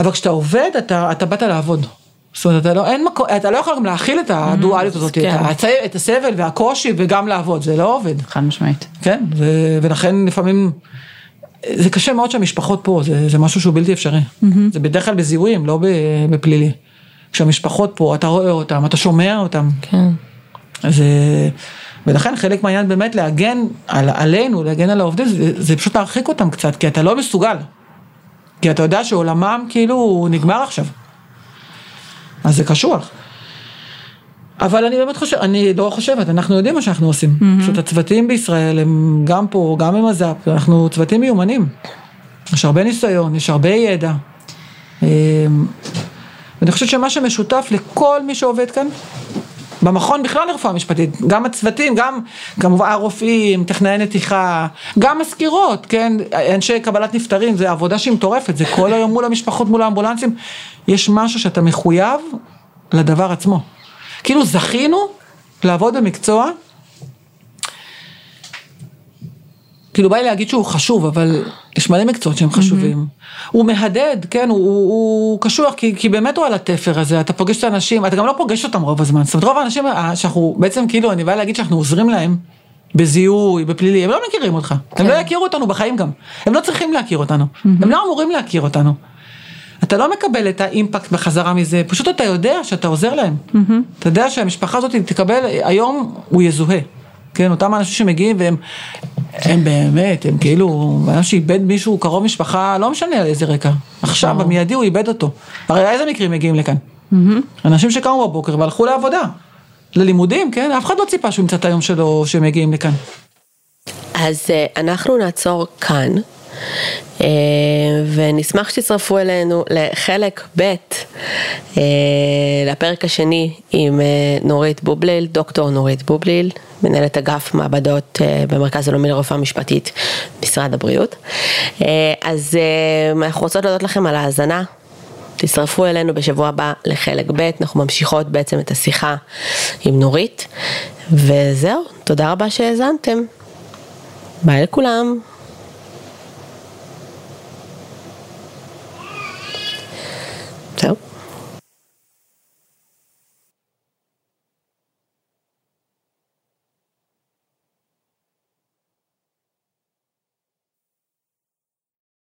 אבל כשאתה עובד, אתה, אתה באת לעבוד. זאת אומרת, אתה לא, אין מקום, אתה לא יכול גם להכיל את הדואליות הזאת, כן. את, הצ- את הסבל והקושי וגם לעבוד, זה לא עובד. חד משמעית. כן, ו, ולכן לפעמים, זה קשה מאוד שהמשפחות פה, זה, זה משהו שהוא בלתי אפשרי. זה בדרך כלל בזיהויים, לא בפלילי. כשהמשפחות פה, אתה רואה אותם, אתה שומע אותם. כן. אז, אה, ולכן חלק מהעניין באמת להגן על, עלינו, להגן על העובדים, זה, זה פשוט להרחיק אותם קצת, כי אתה לא מסוגל. כי אתה יודע שעולמם כאילו נגמר עכשיו. אז זה קשוח. אבל אני באמת חושב, אני לא חושבת, אנחנו יודעים מה שאנחנו עושים. פשוט הצוותים בישראל הם גם פה, גם עם הזאפ, אנחנו צוותים מיומנים. יש הרבה ניסיון, יש הרבה ידע. אמ, ואני חושבת שמה שמשותף לכל מי שעובד כאן, במכון בכלל לרפואה משפטית, גם הצוותים, גם כמובן הרופאים, טכנאי נתיחה, גם מזכירות, כן, אנשי קבלת נפטרים, זה עבודה שהיא מטורפת, זה כל היום מול המשפחות, מול האמבולנסים, יש משהו שאתה מחויב לדבר עצמו. כאילו זכינו לעבוד במקצוע, כאילו בא לי להגיד שהוא חשוב, אבל יש מלא מקצועות שהם חשובים. הוא מהדהד, כן, הוא, הוא, הוא קשוח, כי, כי באמת הוא על התפר הזה, אתה פוגש את האנשים, אתה גם לא פוגש אותם רוב הזמן. זאת אומרת, רוב האנשים אה, שאנחנו, בעצם כאילו, אני באה להגיד שאנחנו עוזרים להם, בזיהוי, בפלילי, הם לא מכירים אותך. הם לא יכירו אותנו בחיים גם. הם לא צריכים להכיר אותנו. הם לא אמורים להכיר אותנו. אתה לא מקבל את האימפקט בחזרה מזה, פשוט אתה יודע שאתה עוזר להם. אתה יודע שהמשפחה הזאת תקבל, היום הוא יזוהה. כן, אותם אנשים שמגיעים והם הם באמת, הם כאילו, אדם שאיבד מישהו קרוב משפחה, לא משנה על איזה רקע. עכשיו, במיידי הוא איבד אותו. הרי איזה מקרים מגיעים לכאן? אנשים שקמו בבוקר והלכו לעבודה. ללימודים, כן? אף אחד לא ציפה שהוא ימצא את היום שלו שהם מגיעים לכאן. אז אה, אנחנו נעצור כאן, ונשמח שתצטרפו אלינו לחלק ב', אה, לפרק השני עם אה, נורית בובליל, דוקטור נורית בובליל, מנהלת אגף מעבדות אה, במרכז הלאומי לרפואה משפטית, משרד הבריאות. אה, אז אה, אנחנו רוצות להודות לכם על ההאזנה. תצטרפו אלינו בשבוע הבא לחלק ב', אנחנו ממשיכות בעצם את השיחה עם נורית, וזהו, תודה רבה שהאזנתם. ביי לכולם. זהו.